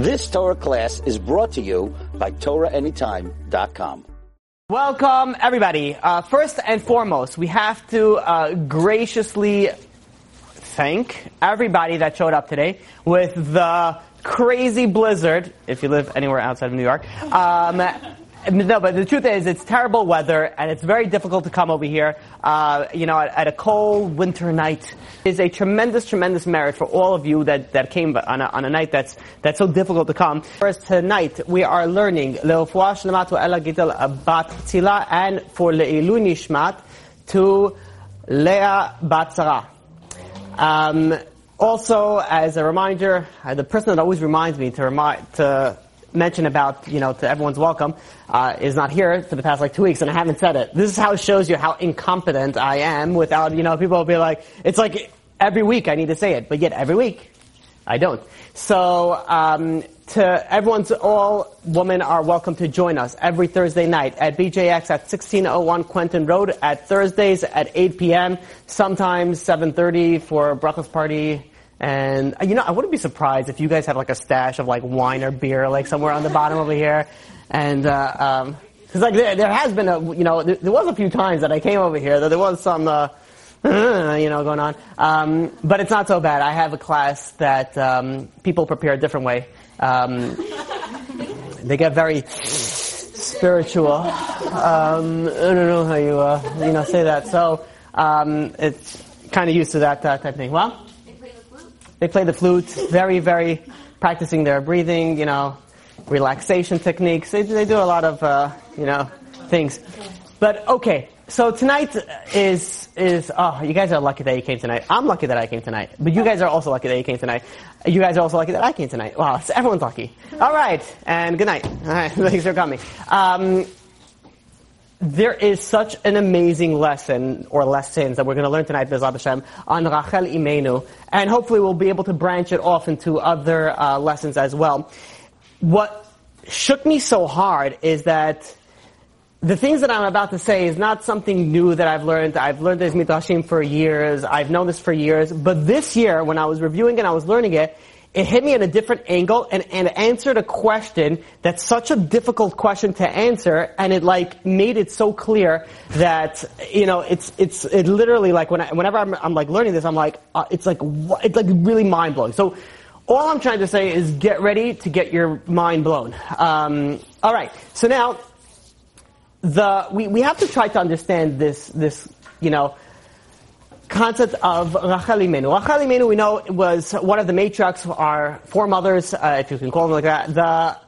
This Torah class is brought to you by TorahAnytime.com. Welcome, everybody. Uh, first and foremost, we have to uh, graciously thank everybody that showed up today with the crazy blizzard, if you live anywhere outside of New York. Um, no, but the truth is, it's terrible weather, and it's very difficult to come over here. Uh, you know, at, at, a cold winter night, is a tremendous, tremendous merit for all of you that, that came on a, on a night that's that's so difficult to come. First, tonight we are learning leofuah shlemat ela gidel bat tzila, and for leilu nishmat to Leah bat Um, also, as a reminder, uh, the person that always reminds me to remind to mention about, you know, to everyone's welcome, uh, is not here for the past like two weeks, and I haven't said it. This is how it shows you how incompetent I am. Without, you know, people will be like, it's like every week I need to say it, but yet every week I don't. So um, to everyone's all women are welcome to join us every Thursday night at BJX at 1601 Quentin Road at Thursdays at 8 p.m. Sometimes 7:30 for breakfast party and uh, you know, I wouldn't be surprised if you guys have like a stash of like wine or beer like somewhere on the bottom over here. And uh, um, cause like there, there has been a you know there, there, was a few times that I came over here that there was some uh, you know going on. Um, but it's not so bad. I have a class that um, people prepare a different way. Um, they get very spiritual. Um, I don't know how you uh, you know say that. So um, it's kind of used to that uh, type of thing. Well. They play the flute, very, very practicing their breathing, you know, relaxation techniques. They, they do a lot of, uh, you know, things. But okay, so tonight is is oh, you guys are lucky that you came tonight. I'm lucky that I came tonight, but you guys are also lucky that you came tonight. You guys are also lucky that I came tonight. Wow, so everyone's lucky. All right, and good night. All right, thanks for coming. Um, there is such an amazing lesson or lessons that we're going to learn tonight, Bezat Hashem, on Rachel Imenu, and hopefully we'll be able to branch it off into other uh, lessons as well. What shook me so hard is that the things that I'm about to say is not something new that I've learned. I've learned this midrashim for years. I've known this for years. But this year, when I was reviewing and I was learning it, it hit me at a different angle and, and answered a question that's such a difficult question to answer. And it like made it so clear that you know it's it's it literally like when I, whenever I'm, I'm like learning this I'm like uh, it's like it's like really mind blowing so all I'm trying to say is get ready to get your mind blown. Um, all right. So now the we, we have to try to understand this this you know concept of Rachel Imenu. Rachel Imenu, we know, was one of the matriarchs, our foremothers, uh, if you can call them like that. The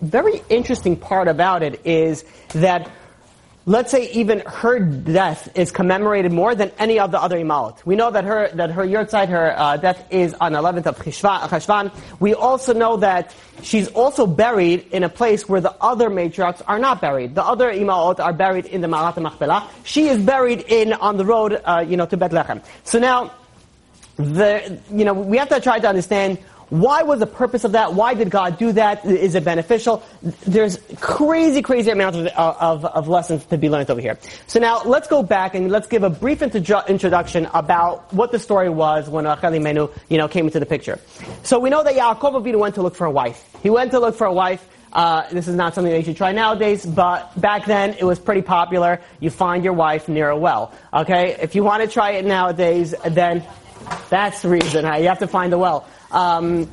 very interesting part about it is that let's say even her death is commemorated more than any of the other imalot. We know that her that her yahrzeit, her uh, death is on 11th of Cheshvan. We also know that she's also buried in a place where the other matriarchs are not buried. The other imalot are buried in the Marat Machpelah. She is buried in on the road, uh, you know, to Bethlehem. So now, the you know we have to try to understand why was the purpose of that? Why did God do that? Is it beneficial? There's crazy, crazy amounts of, of, of lessons to be learned over here. So now let's go back and let's give a brief introduction about what the story was when Rachel Imenu, you know, came into the picture. So we know that Yaakov Avinu went to look for a wife. He went to look for a wife. Uh, this is not something that you should try nowadays, but back then it was pretty popular. You find your wife near a well. Okay, if you want to try it nowadays, then that's the reason. You have to find a well. Um,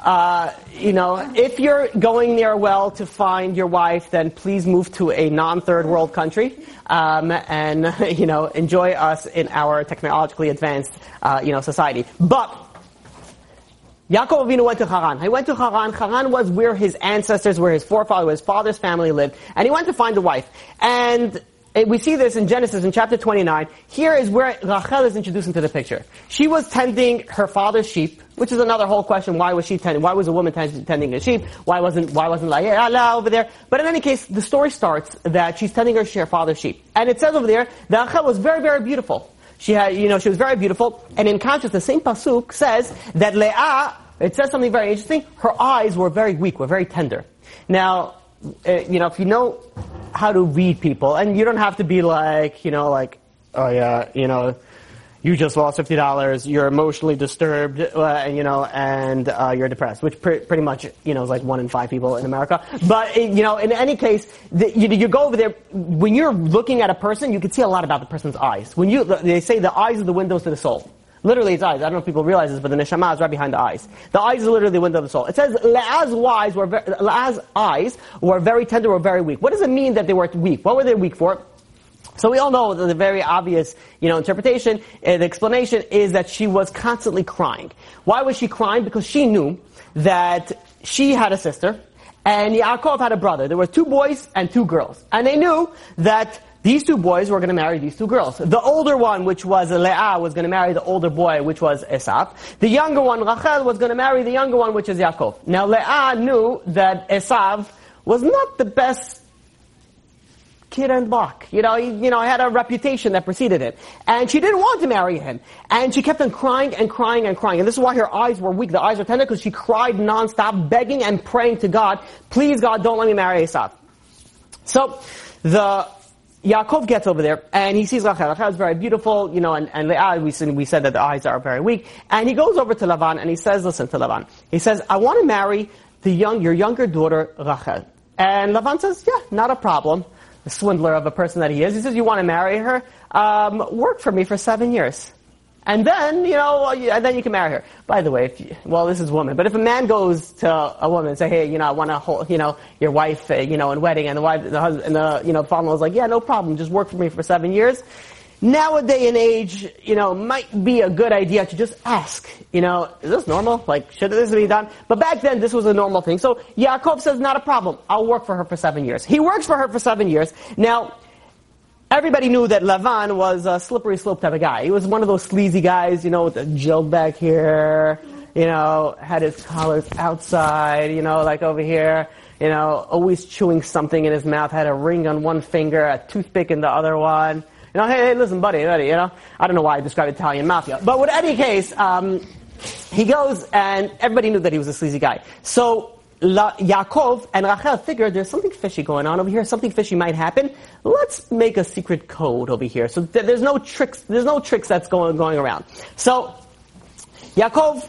uh, you know, if you're going near a well to find your wife, then please move to a non-third world country um, and you know enjoy us in our technologically advanced uh, you know society. But Yaakov Avinu went to Haran. He went to Haran. Haran was where his ancestors, where his forefathers, where his father's family lived, and he went to find a wife. And we see this in Genesis in chapter 29. Here is where Rachel is introduced into the picture. She was tending her father's sheep, which is another whole question. Why was she tending? Why was a woman tending a sheep? Why wasn't Why wasn't Laela over there? But in any case, the story starts that she's tending her, her father's sheep, and it says over there that Rachel was very very beautiful. She had, you know, she was very beautiful, and in contrast, the same pasuk says that Leah. It says something very interesting. Her eyes were very weak, were very tender. Now, you know, if you know how to read people, and you don't have to be like, you know, like, oh yeah, you know, you just lost fifty dollars. You're emotionally disturbed, uh, you know, and uh, you're depressed, which pre- pretty much, you know, is like one in five people in America. But you know, in any case, the, you, you, go over there when you're looking at a person, you can see a lot about the person's eyes. When you, they say the eyes are the windows to the soul. Literally, it's eyes. I don't know if people realize this, but the neshama is right behind the eyes. The eyes are literally the window of the soul. It says, Leah's wise were, Leah's eyes were very tender or very weak. What does it mean that they were weak? What were they weak for? So we all know that the very obvious, you know, interpretation, uh, the explanation is that she was constantly crying. Why was she crying? Because she knew that she had a sister, and Yaakov had a brother. There were two boys and two girls. And they knew that these two boys were going to marry these two girls. The older one, which was Leah, was going to marry the older boy, which was Esav. The younger one, Rachel, was going to marry the younger one, which is Yaakov. Now Leah knew that Esav was not the best kid and block. You know, he, you know, had a reputation that preceded it. And she didn't want to marry him. And she kept on crying and crying and crying. And this is why her eyes were weak. The eyes were tender because she cried nonstop, begging and praying to God, please God, don't let me marry Esau. So, the, Yaakov gets over there and he sees Rachel. Rachel is very beautiful, you know, and, and Leah, we, we said that the eyes are very weak. And he goes over to Lavan and he says, listen to Lavan. He says, I want to marry the young, your younger daughter, Rachel. And Lavan says, yeah, not a problem the swindler of a person that he is. He says, you want to marry her? Um, work for me for seven years. And then, you know, and then you can marry her. By the way, if you, well, this is woman, but if a man goes to a woman and say, hey, you know, I want to hold, you know, your wife, uh, you know, in wedding, and the wife, the husband, and the, you know, father-in-law is like, yeah, no problem, just work for me for seven years nowadays and age, you know, might be a good idea to just ask, you know, is this normal? Like, should this be done? But back then, this was a normal thing. So Yaakov says, not a problem. I'll work for her for seven years. He works for her for seven years. Now, everybody knew that Lavan was a slippery slope type of guy. He was one of those sleazy guys, you know, with the jill back here, you know, had his collars outside, you know, like over here you know, always chewing something in his mouth, had a ring on one finger, a toothpick in the other one. You know, hey, hey, listen, buddy, buddy, you know, I don't know why I described Italian mafia. But with any case, um, he goes and everybody knew that he was a sleazy guy. So, La, Yaakov and Rachel figured there's something fishy going on over here. Something fishy might happen. Let's make a secret code over here. So th- there's no tricks. There's no tricks that's going going around. So Yaakov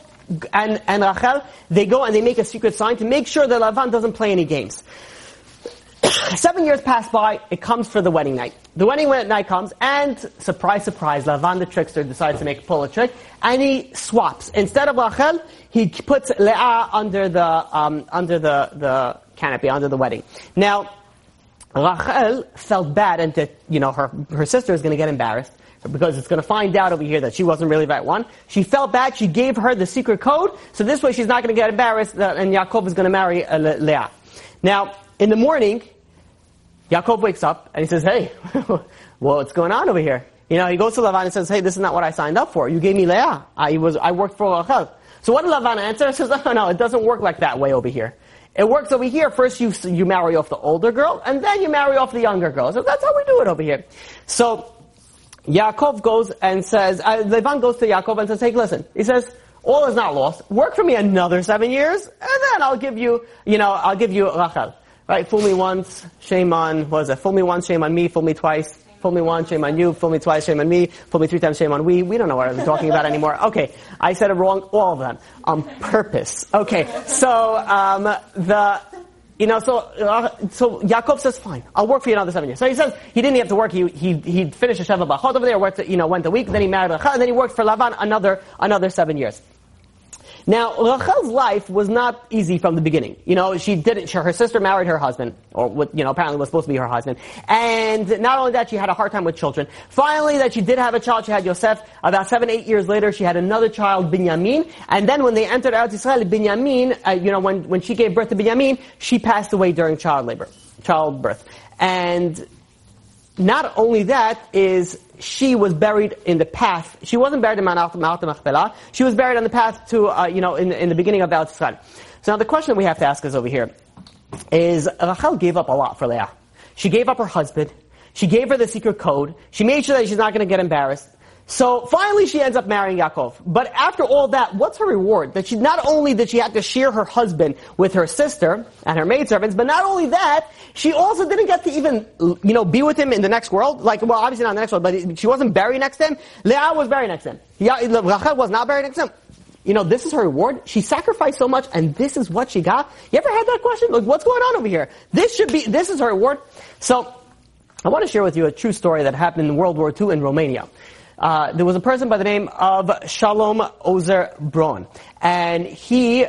and and Rachel they go and they make a secret sign to make sure that Lavan doesn't play any games. Seven years pass by, it comes for the wedding night. The wedding night comes, and surprise, surprise, Lavan the trickster decides to make pull a trick, and he swaps. Instead of Rachel, he puts Leah under the, um, under the, the canopy, under the wedding. Now, Rachel felt bad and that, you know, her, her sister is going to get embarrassed because it's going to find out over here that she wasn't really that one. She felt bad. She gave her the secret code, so this way she's not going to get embarrassed, uh, and Yaakov is going to marry uh, Leah. Now, in the morning, Yaakov wakes up and he says, hey, what's going on over here? You know, he goes to Lavan and says, hey, this is not what I signed up for. You gave me Leah. I was, I worked for Rachel. So what did Lavan answer? He says, oh no, it doesn't work like that way over here. It works over here. First you, you marry off the older girl, and then you marry off the younger girl. So that's how we do it over here. So, Yaakov goes and says, uh, goes to Yaakov and says, hey, listen. He says, all is not lost. Work for me another seven years, and then I'll give you, you know, I'll give you Rachel. Right? Fool me once, shame on, what is it? Fool me once, shame on me. Fool me twice, fool me once, shame on you. Fool me twice, shame on me. Fool me three times, shame on we. We don't know what I'm talking about anymore. Okay. I said it wrong, all of them. On purpose. Okay. So, um, the, you know, so, uh, so Yaakov says, fine, I'll work for you another seven years. So he says, he didn't have to work, he, he, he finished the Sheva Brachot over there, worked, you know, went a week, then he married Rachel, and then he worked for Lavan another, another seven years. Now, Rachel's life was not easy from the beginning. You know, she didn't, her sister married her husband, or what, you know, apparently was supposed to be her husband. And not only that, she had a hard time with children. Finally, that she did have a child, she had Yosef. About seven, eight years later, she had another child, Binyamin. And then when they entered Eretz Israel, Binyamin, uh, you know, when, when she gave birth to Binyamin, she passed away during child labor, childbirth. And not only that is she was buried in the path. She wasn't buried in Mount Machpelah. She was buried on the path to, uh, you know, in, in the beginning of Eretz Yisrael. So now the question that we have to ask is over here is Rachel gave up a lot for Leah. She gave up her husband. She gave her the secret code. She made sure that she's not going to get embarrassed. So finally she ends up marrying Yaakov. But after all that, what's her reward? That she, not only did she have to share her husband with her sister and her maidservants, but not only that, she also didn't get to even, you know, be with him in the next world. Like, well, obviously not in the next world, but she wasn't buried next to him. Leah was buried next to him. Rachel was not buried next to him. You know, this is her reward. She sacrificed so much, and this is what she got. You ever had that question? Like, what's going on over here? This should be, this is her reward. So, I want to share with you a true story that happened in World War II in Romania. Uh, there was a person by the name of Shalom Ozer Braun, and he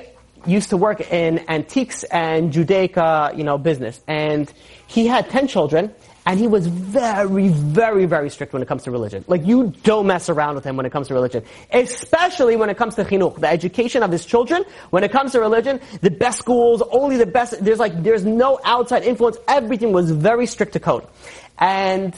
used to work in antiques and Judaica, you know, business, and he had ten children. And he was very, very, very strict when it comes to religion. Like, you don't mess around with him when it comes to religion. Especially when it comes to chinuch, the education of his children. When it comes to religion, the best schools, only the best, there's like, there's no outside influence. Everything was very strict to code. And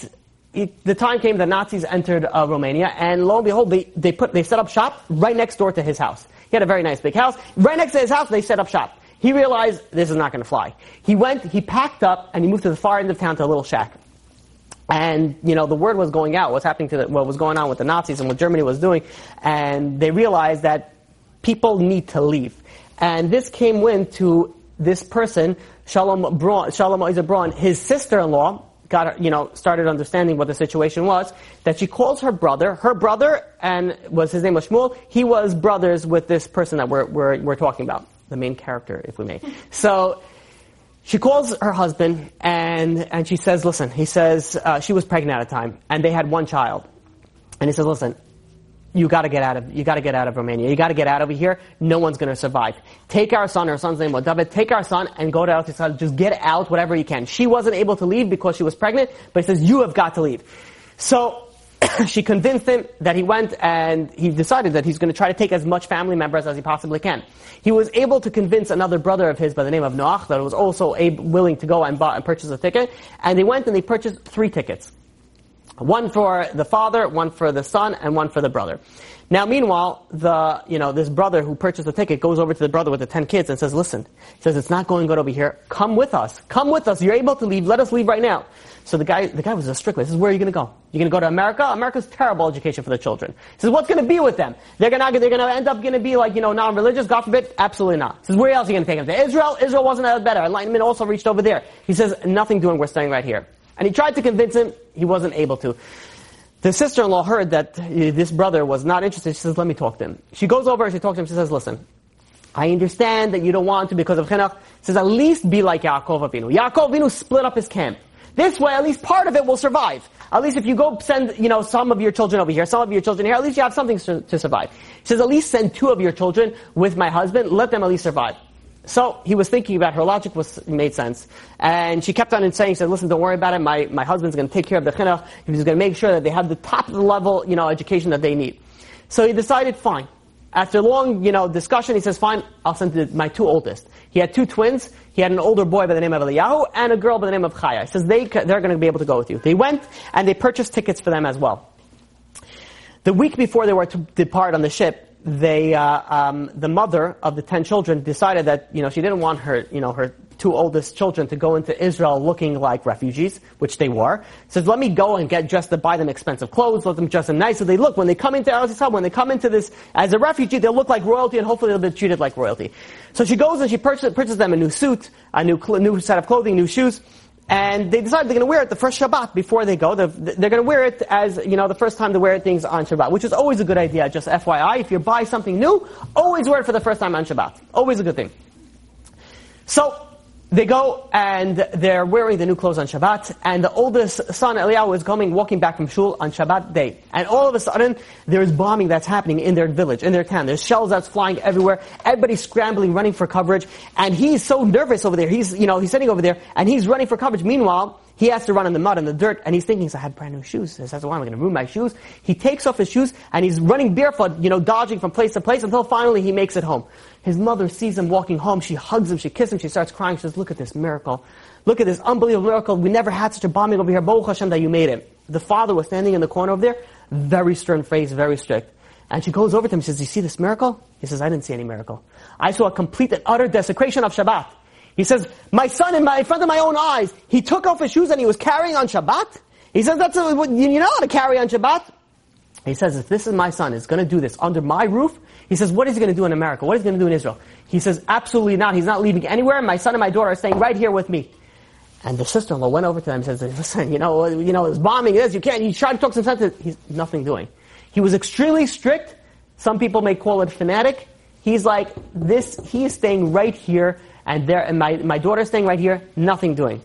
it, the time came the Nazis entered uh, Romania, and lo and behold, they, they put they set up shop right next door to his house. He had a very nice big house. Right next to his house, they set up shop. He realized this is not going to fly. He went, he packed up, and he moved to the far end of town to a little shack. And you know the word was going out, what's happening to the, what was going on with the Nazis and what Germany was doing, and they realized that people need to leave. And this came when to this person, Shalom Braun, Shalom Braun, his sister-in-law, got you know started understanding what the situation was that she calls her brother. Her brother and was his name was Shmuel he was brothers with this person that we're we're, we're talking about the main character if we may. So she calls her husband and and she says listen he says uh, she was pregnant at a time and they had one child. And he says listen you got to get out of you got to get out of Romania. You got to get out of here. No one's going to survive. Take our son. Her son's name was David. Take our son and go to Eretz. Just get out, whatever you can. She wasn't able to leave because she was pregnant, but he says you have got to leave. So she convinced him that he went and he decided that he's going to try to take as much family members as he possibly can. He was able to convince another brother of his by the name of Noach that was also able, willing to go and, buy, and purchase a ticket. And they went and they purchased three tickets. One for the father, one for the son, and one for the brother. Now, meanwhile, the, you know, this brother who purchased the ticket goes over to the brother with the 10 kids and says, listen, he says, it's not going good over here. Come with us. Come with us. You're able to leave. Let us leave right now. So the guy, the guy was a strict. He says, where are you going to go? You're going to go to America? America's terrible education for the children. He says, what's going to be with them? They're going to, they're going to end up going to be like, you know, non-religious, God forbid? Absolutely not. He says, where else are you going to take them? To Israel? Israel wasn't that better. Enlightenment also reached over there. He says, nothing doing. We're staying right here. And he tried to convince him. He wasn't able to. The sister-in-law heard that uh, this brother was not interested. She says, let me talk to him. She goes over and she talks to him. She says, listen, I understand that you don't want to because of chinuch. She Says, at least be like Yaakov Avinu. Yaakov Avinu split up his camp. This way, at least part of it will survive. At least if you go send, you know, some of your children over here, some of your children here, at least you have something to, survive. He says, at least send two of your children with my husband. Let them at least survive. So he was thinking about her logic was made sense, and she kept on saying, she "said Listen, don't worry about it. My my husband's going to take care of the chinuch. He's going to make sure that they have the top level, you know, education that they need." So he decided, fine. After long, you know, discussion, he says, "Fine, I'll send my two oldest." He had two twins. He had an older boy by the name of Eliyahu and a girl by the name of Chaya. He says they they're going to be able to go with you. They went and they purchased tickets for them as well. The week before they were to depart on the ship, they, uh, um, the mother of the ten children decided that you know she didn't want her you know her two oldest children to go into Israel looking like refugees, which they were. Says, let me go and get dressed to buy them expensive clothes, let them dress them nice so they look when they come into Eretz when they come into this as a refugee, they'll look like royalty and hopefully they'll be treated like royalty. So she goes and she purchases, purchases them a new suit, a new new set of clothing, new shoes. And they decide they're going to wear it the first Shabbat before they go. They're, they're going to wear it as, you know, the first time to wear things on Shabbat, which is always a good idea, just FYI. If you buy something new, always wear it for the first time on Shabbat. Always a good thing. So, they go and they're wearing the new clothes on Shabbat, and the oldest son, Eliyahu, is coming, walking back from shul on Shabbat day. And all of a sudden, there is bombing that's happening in their village, in their town. There's shells that's flying everywhere. Everybody's scrambling, running for coverage. And he's so nervous over there. He's, you know, he's sitting over there, and he's running for coverage. Meanwhile, he has to run in the mud and the dirt, and he's thinking, so I had brand new shoes. He says, why am I going to ruin my shoes? He takes off his shoes, and he's running barefoot, you know, dodging from place to place until finally he makes it home. His mother sees him walking home. She hugs him. She kisses him. She starts crying. She says, look at this miracle. Look at this unbelievable miracle. We never had such a bombing over here. Baruch Hashem that you made it. The father was standing in the corner over there, very stern face, very strict. And she goes over to him. She says, you see this miracle? He says, I didn't see any miracle. I saw a complete and utter desecration of Shabbat. He says, my son in, my, in front of my own eyes, he took off his shoes and he was carrying on Shabbat? He says, that's a, you know how to carry on Shabbat? He says, if this is my son, is going to do this under my roof, he says, what is he going to do in America? What is he going to do in Israel? He says, absolutely not. He's not leaving anywhere. My son and my daughter are staying right here with me. And the sister-in-law went over to them and says, listen, you know, you know, it's bombing this, you can't, you try to talk some sense. He's nothing doing. He was extremely strict. Some people may call it fanatic. He's like, this, he is staying right here, and there, and my, my daughter's staying right here, nothing doing.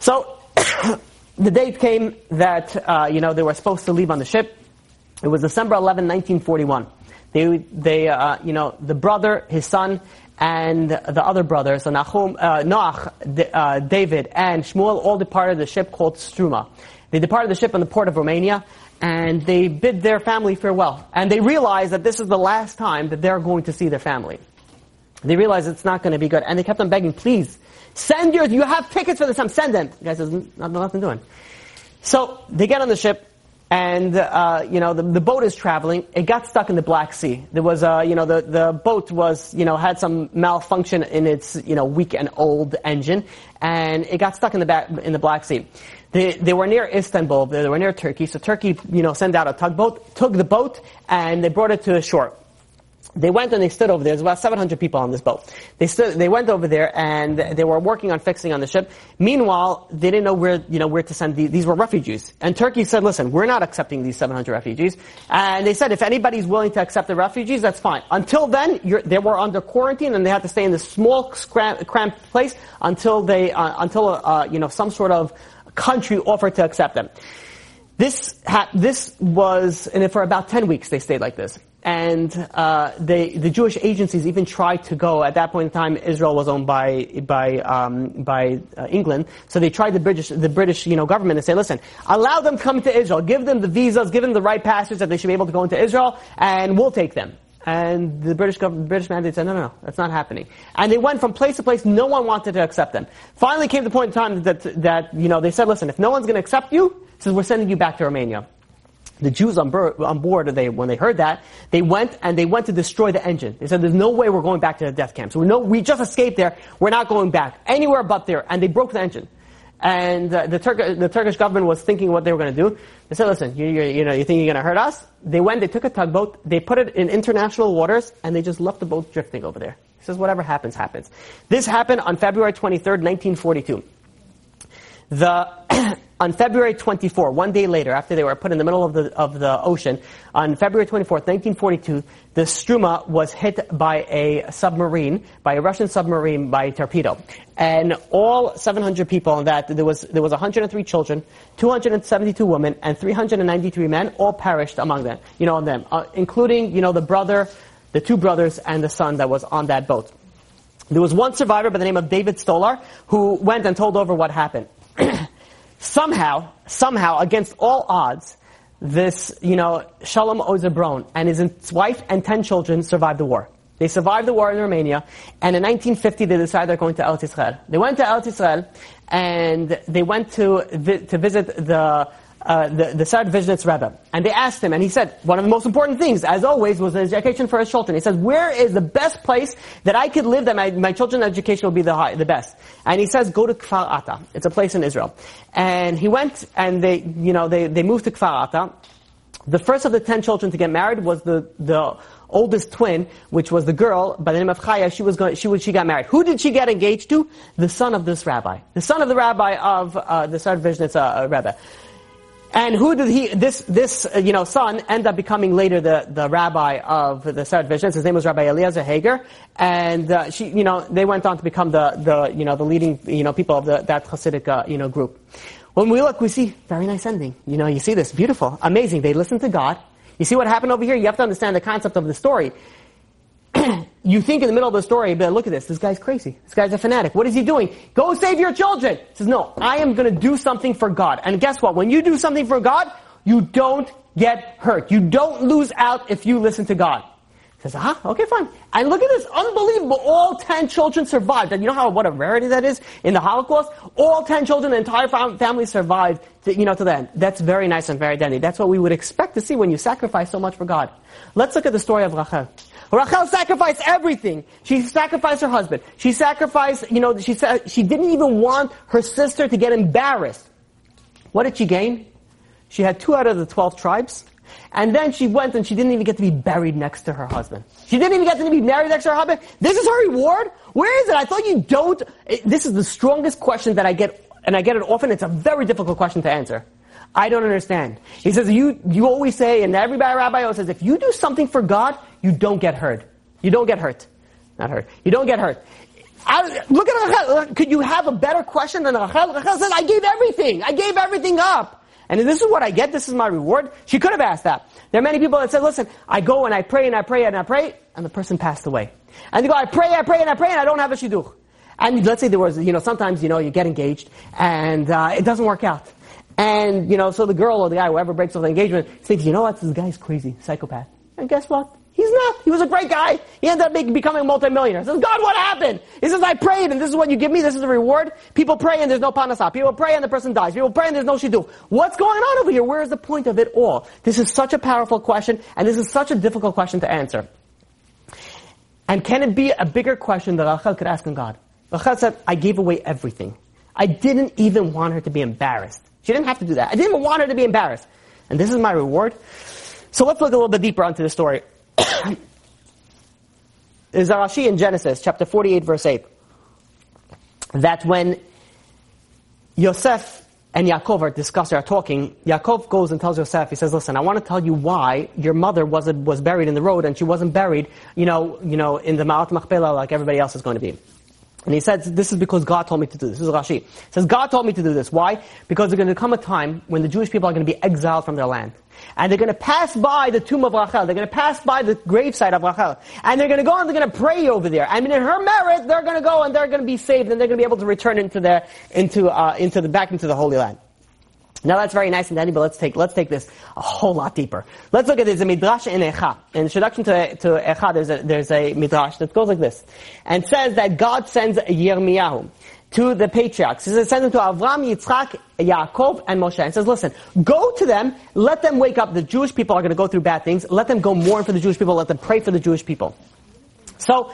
So, the date came that, uh, you know, they were supposed to leave on the ship. It was December 11, 1941. They, they, uh, you know, the brother, his son, and the other brothers, so Nahum, uh, Noach, uh, David, and Shmuel all departed the ship called Struma. They departed the ship in the port of Romania, and they bid their family farewell. And they realized that this is the last time that they're going to see their family. They realized it's not going to be good, and they kept on begging, please, Send your, you have tickets for this time, send them. The guy says, nothing, nothing doing. So they get on the ship, and uh, you know the, the boat is traveling. It got stuck in the Black Sea. There was, uh, you know, the, the boat was, you know, had some malfunction in its, you know, weak and old engine, and it got stuck in the back, in the Black Sea. They, they were near Istanbul. They were near Turkey. So Turkey, you know, sent out a tugboat, took the boat, and they brought it to the shore they went and they stood over there. There's about 700 people on this boat. They stood, they went over there and they were working on fixing on the ship. Meanwhile, they didn't know where, you know, where to send these. these were refugees. And Turkey said, listen, we're not accepting these 700 refugees. And they said, if anybody's willing to accept the refugees, that's fine. Until then, they were under quarantine and they had to stay in this small, cramped place until they, uh, until, uh, you know, some sort of country offered to accept them. This, ha- this was, and for about 10 weeks they stayed like this and uh, the Jewish agencies even tried to go. At that point in time, Israel was owned by by um, by uh, England, so they tried the British the British you know government and say, listen, allow them to come to Israel, give them the visas, give them the right passage that they should be able to go into Israel, and we'll take them. And the British government, British mandate said, no, no, no, that's not happening. And they went from place to place. No one wanted to accept them. Finally, came the point in time that that you know they said, listen, if no one's going to accept you, says we're sending you back to Romania the Jews on board, they, when they heard that, they went and they went to destroy the engine. They said, there's no way we're going back to the death camp. So we know, we just escaped there. We're not going back anywhere but there. And they broke the engine. And uh, the, Turk- the Turkish government was thinking what they were going to do. They said, listen, you, you, you know, you think you're going to hurt us? They went, they took a tugboat, they put it in international waters, and they just left the boat drifting over there. He says, whatever happens, happens. This happened on February 23rd, 1942. The on February 24, one day later, after they were put in the middle of the, of the ocean, on February 24, 1942, the Struma was hit by a submarine, by a Russian submarine, by a torpedo. And all 700 people on that, there was, there was 103 children, 272 women, and 393 men, all perished among them, you know, on them, uh, including, you know, the brother, the two brothers, and the son that was on that boat. There was one survivor by the name of David Stoliar who went and told over what happened. somehow, somehow, against all odds, this, you know, Shalom Ozer Braun and his wife and ten children survived the war. They survived the war in Romania, and in 1950 they decided they're going to Eretz Israel. They went to Eretz Israel, and they went to, vi- to visit the uh, the, the Sarad Vizhnitz Rebbe. And they asked him, and he said, one of the most important things, as always, was the education for his children. He says, where is the best place that I could live that my, my children's education will be the, high, the best? And he says, go to Kfar Ata. It's a place in Israel. And he went, and they, you know, they, they moved to Kfar Ata. The first of the ten children to get married was the, the oldest twin, which was the girl by the name of Chaya. She was going, she was, she got married. Who did she get engaged to? The son of this rabbi. The son of the rabbi of, uh, the Sarad Vizhnitz uh, Rebbe. And who did he, this, this, uh, you know, son end up becoming later the, the rabbi of the Sarad Vizhnitz. His name was Rabbi Eliezer Hager. And, uh, she, you know, they went on to become the, the, you know, the leading, you know, people of the, that Hasidic, uh, you know, group. When we look, we see very nice ending. You know, you see this, beautiful, amazing. They listened to God. You see what happened over here? You have to understand the concept of the story. you think in the middle of the story, but look at this, this guy's crazy. This guy's a fanatic. What is he doing? Go save your children. He says, no, I am going to do something for God. And guess what? When you do something for God, you don't get hurt. You don't lose out if you listen to God. Says, okay, fine. And look at this, unbelievable. All ten children survived. And you know how, what a rarity that is in the Holocaust? All ten children, the entire family survived, to, you know, to the end. That's very nice and very dandy. That's what we would expect to see when you sacrifice so much for God. Let's look at the story of Rachel. Rachel sacrificed everything. She sacrificed her husband. She sacrificed, you know, she said, she didn't even want her sister to get embarrassed. What did she gain? She had two out of the 12 tribes. And then she went and she didn't even get to be buried next to her husband. She didn't even get to be married next to her husband. This is her reward? Where is it? I thought you don't. This is the strongest question that I get, and I get it often. It's a very difficult question to answer. I don't understand. He says, you, you always say, and every rabbi always says, if you do something for God, you don't get hurt. You don't get hurt. Not hurt. You don't get hurt. I, look at Rachel. Could you have a better question than Rachel? Rachel says, I gave everything. I gave everything up. And this is what I get. This is my reward. She could have asked that. There are many people that said, listen, I go and I pray and I pray and I pray, and the person passed away. And they go, I pray, I pray and I pray, and I don't have a shidduch. And let's say there was, you know, sometimes, you know, you get engaged, and uh, it doesn't work out. And, you know, so the girl or the guy, whoever breaks off the engagement, thinks, you know what, this guy's crazy, psychopath. And guess what? He's not. He was a great guy. He ended up becoming a multimillionaire. He says, God, what happened? He says, I prayed and this is what you give me. This is the reward. People pray and there's no parnassa. People pray and the person dies. People pray and there's no shidduch. What's going on over here? Where is the point of it all? This is such a powerful question and this is such a difficult question to answer. And can it be a bigger question that Rachel could ask in God? Rachel said, I gave away everything. I didn't even want her to be embarrassed. She didn't have to do that. I didn't even want her to be embarrassed. And this is my reward. So let's look a little bit deeper onto the story. There's a in Genesis, chapter 48, verse 8, that when Yosef and Yaakov are discussing, are talking, Yaakov goes and tells Yosef, he says, listen, I want to tell you why your mother was, was buried in the road and she wasn't buried, you know, you know, in the Ma'at Machpelah like everybody else is going to be. And he says, this is because God told me to do this. This is Rashi. He says, God told me to do this. Why? Because there's going to come a time when the Jewish people are going to be exiled from their land. And they're going to pass by the tomb of Rachel. They're going to pass by the gravesite of Rachel. And they're going to go and they're going to pray over there. And in her merit, they're going to go and they're going to be saved and they're going to be able to return into their, into, uh, into the, back into the Holy Land. Now that's very nice and dandy, but let's take, let's take this a whole lot deeper. Let's look at this, a midrash in Echa. In introduction to, to Echa, there's a, there's a midrash that goes like this. And says that God sends Yirmiyahu to the patriarchs. He says, send them to Avram, Yitzchak, Yaakov, and Moshe. And says, listen, go to them, let them wake up. The Jewish people are going to go through bad things. Let them go mourn for the Jewish people. Let them pray for the Jewish people. So,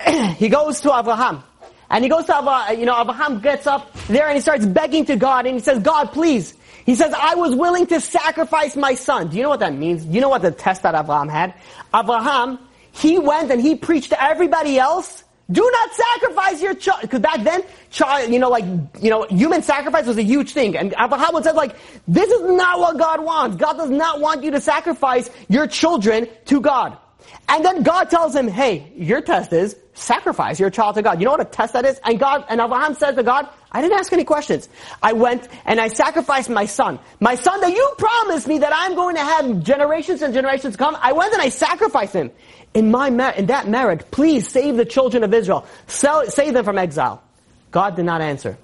he goes to Abraham. And he goes to Abraham, you know, Abraham gets up there and he starts begging to God and he says, God, please. He says, I was willing to sacrifice my son. Do you know what that means? Do you know what the test that Abraham had? Abraham, he went and he preached to everybody else, do not sacrifice your child. Because back then, child, you know, like, you know, human sacrifice was a huge thing. And Abraham said like, this is not what God wants. God does not want you to sacrifice your children to God. And then God tells him, hey, your test is sacrifice your child to God. You know what a test that is? And God, and Abraham says to God, I didn't ask any questions. I went and I sacrificed my son. My son that you promised me that I'm going to have generations and generations come. I went and I sacrificed him. In my mar- in that marriage, please save the children of Israel. Sell, save them from exile. God did not answer.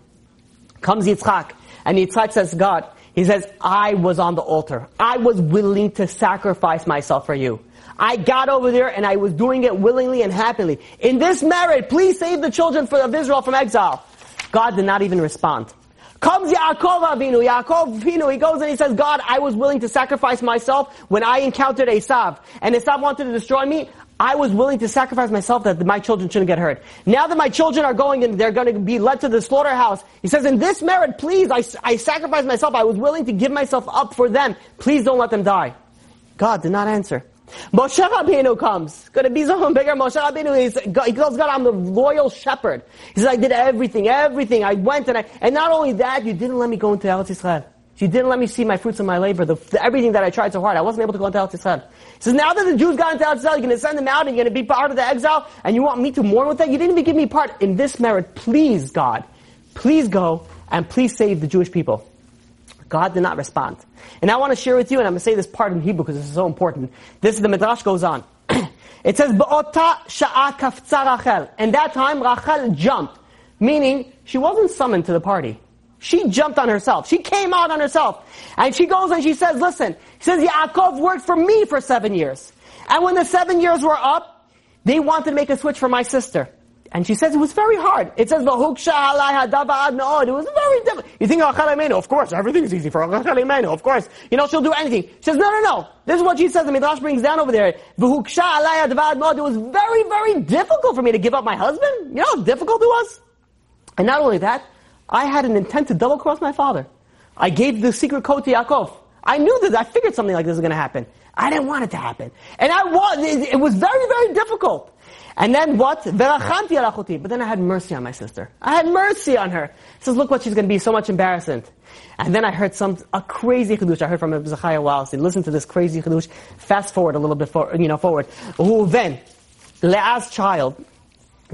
Comes Yitzchak, and Yitzchak says, God, he says, I was on the altar. I was willing to sacrifice myself for you. I got over there and I was doing it willingly and happily. In this merit, please save the children of Israel from exile. God did not even respond. Comes Yaakov Avinu. Yaakov Avinu, he goes and he says, God, I was willing to sacrifice myself when I encountered Esav. And Esav wanted to destroy me. I was willing to sacrifice myself that my children shouldn't get hurt. Now that my children are going and they're going to be led to the slaughterhouse, he says, in this merit, please, I, I sacrificed myself. I was willing to give myself up for them. Please don't let them die. God did not answer. Moshe Rabbeinu comes. Going to be someone bigger. Moshe Rabbeinu, he's, he tells God, I'm the loyal shepherd. He says, I did everything, everything. I went and I, and not only that, you didn't let me go into Eretz Yisrael. You didn't let me see my fruits of my labor, the, the, everything that I tried so hard. I wasn't able to go into Eretz Yisrael. He says, now that the Jews got into Eretz Yisrael, you're going to send them out and you're going to be part of the exile, and you want me to mourn with that? You didn't even give me part in this merit. Please, God, please go and please save the Jewish people. God did not respond. And I want to share with you, and I'm going to say this part in Hebrew because this is so important. This, is the Midrash goes on. it says, Ba'ota kafza Rachel. And that time, Rachel jumped. Meaning, she wasn't summoned to the party. She jumped on herself. She came out on herself. And she goes and she says, listen, she says, Yaakov worked for me for seven years. And when the seven years were up, they wanted to make a switch for my sister. And she says it was very hard. It says, Vahuksha It was very difficult. You think, oh, of course, everything is easy for of course. You know, she'll do anything. She says, no, no, no. This is what she says. The Midrash brings down over there. It was very, very difficult for me to give up my husband. You know how difficult it was? And not only that, I had an intent to double cross my father. I gave the secret code to Yaakov. I knew that, I figured something like this was going to happen. I didn't want it to happen. And I was, it was very, very difficult. And then what? But then I had mercy on my sister. I had mercy on her. He says, look what she's going to be, so much embarrassment. And then I heard some, a crazy chidush. I heard from Zachariah Wallerstein. Listen to this crazy chidush. Fast forward a little bit, for, you know, forward. Who then, Leah's child,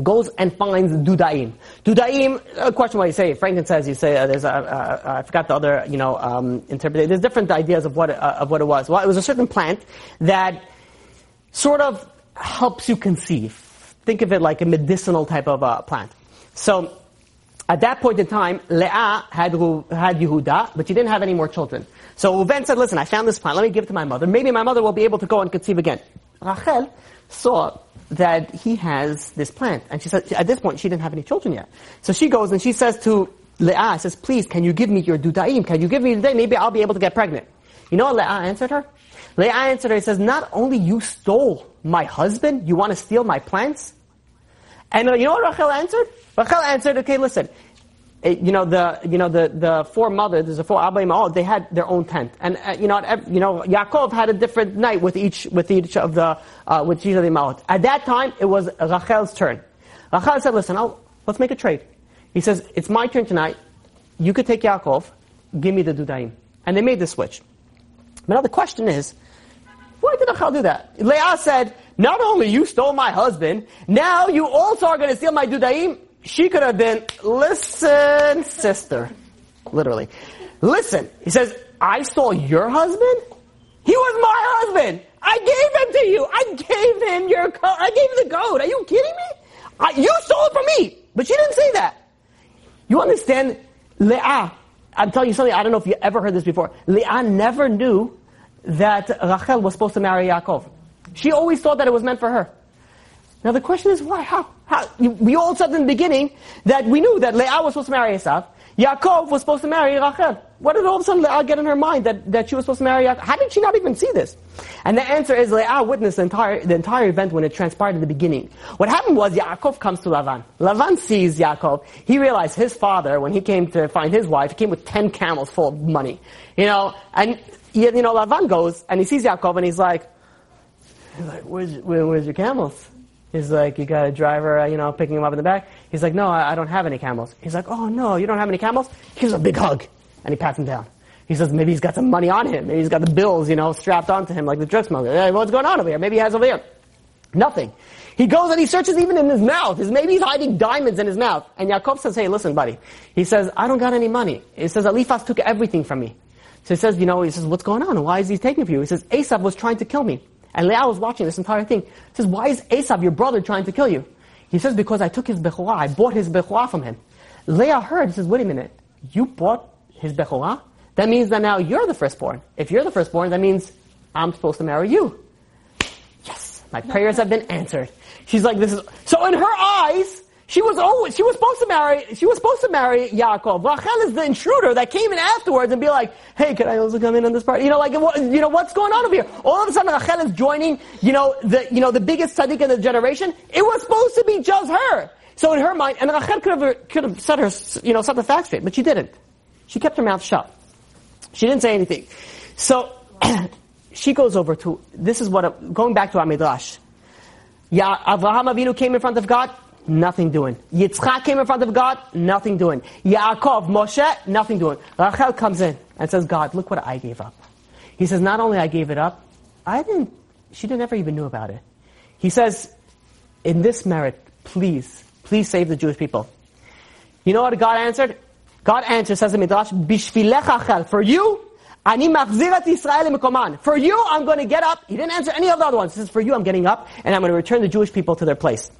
goes and finds Dudaim. Dudaim, a question what you say, Franken says, you say, uh, there's a, uh, uh, I forgot the other, you know, um, interpretation. There's different ideas of what, uh, of what it was. Well, it was a certain plant that sort of helps you conceive. Think of it like a medicinal type of uh, plant. So, at that point in time, Leah had, had Yehuda, but she didn't have any more children. So Reuven said, listen, I found this plant, let me give it to my mother. Maybe my mother will be able to go and conceive again. Rachel saw that he has this plant. And she said, at this point, she didn't have any children yet. So she goes and she says to Leah, says, please, can you give me your dudaim? Can you give me today? Maybe I'll be able to get pregnant. You know what Leah answered her? Leah answered her, he says, not only you stole my husband, you want to steal my plants? And uh, you know what Rachel answered? Rachel answered, okay, listen, it, you know the you know the the four mothers, the four Abba all they had their own tent, and uh, you know you know Yaakov had a different night with each with each of the uh, with each of the Malot. At that time, it was Rachel's turn. Rachel said, "Listen, I'll, let's make a trade." He says, "It's my turn tonight. You could take Yaakov, give me the dudaim," and they made the switch. But now the question is, why did Rachel do that? Leah said, "Not only you stole my husband, now you also are going to steal my dudaim." She could have been, listen, sister. Literally. Listen. He says, I stole your husband? He was my husband. I gave him to you. I gave him your coat. I gave him the goat. Are you kidding me? I, you stole it from me. But she didn't say that. You understand? Leah. I'm telling you something. I don't know if you ever heard this before. Leah never knew that Rachel was supposed to marry Yaakov. She always thought that it was meant for her. Now the question is why? How? How? We all said in the beginning that we knew that Leah was supposed to marry Esav. Yaakov was supposed to marry Rachel. What did all of a sudden Leah get in her mind that, that she was supposed to marry Yaakov? How did she not even see this? And the answer is Leah witnessed the entire, the entire event when it transpired in the beginning. What happened was Yaakov comes to Lavan. Lavan sees Yaakov. He realized his father, when he came to find his wife, he came with ten camels full of money. You know, and you know, Lavan goes and he sees Yaakov and he's like, he's like, where's, where, where's your camels? He's like, you got a driver, uh, you know, picking him up in the back. He's like, no, I, I don't have any camels. He's like, oh no, you don't have any camels? Here's a big hug. And he pats him down. He says, maybe he's got some money on him. Maybe he's got the bills, you know, strapped onto him like the drug smuggler. Hey, what's going on over here? Maybe he has over here. Nothing. He goes and he searches even in his mouth. His, maybe he's hiding diamonds in his mouth. And Yaakov says, hey, listen, buddy. He says, I don't got any money. He says, Eliphaz took everything from me. So he says, you know, he says, what's going on? Why is he taking from you? He says, Esav was trying to kill me. And Leah was watching this entire thing. He says, why is Esav, your brother, trying to kill you? He says, because I took his bechorah. I bought his bechorah from him. Leah heard. He says, wait a minute. You bought his bechorah? That means that now you're the firstborn. If you're the firstborn, that means I'm supposed to marry you. Yes, my prayers have been answered. She's like, this is, so in her eyes, she was always, she was supposed to marry, she was supposed to marry Yaakov. Rachel is the intruder that came in afterwards and be like, hey, can I also come in on this part? You know, like, you know, what's going on over here? All of a sudden Rachel is joining, you know, the, you know, the biggest tzaddik in the generation. It was supposed to be just her. So in her mind, and Rachel could have, could have set her, you know, set the facts straight, but she didn't. She kept her mouth shut. She didn't say anything. So, she goes over to, this is what, going back to our Midrash. Yeah, Avraham Avinu came in front of God, nothing doing. Yitzchak came in front of God, nothing doing. Yaakov, Moshe, nothing doing. Rachel comes in and says, God, look what I gave up. He says, not only I gave it up, I didn't, she didn't ever even knew about it. He says, in this merit, please, please save the Jewish people. You know what God answered? God answered, says the Midrash, Bishvilecha for you, For you, I'm going to get up. He didn't answer any of the other ones. He says, for you, I'm getting up, and I'm going to return the Jewish people to their place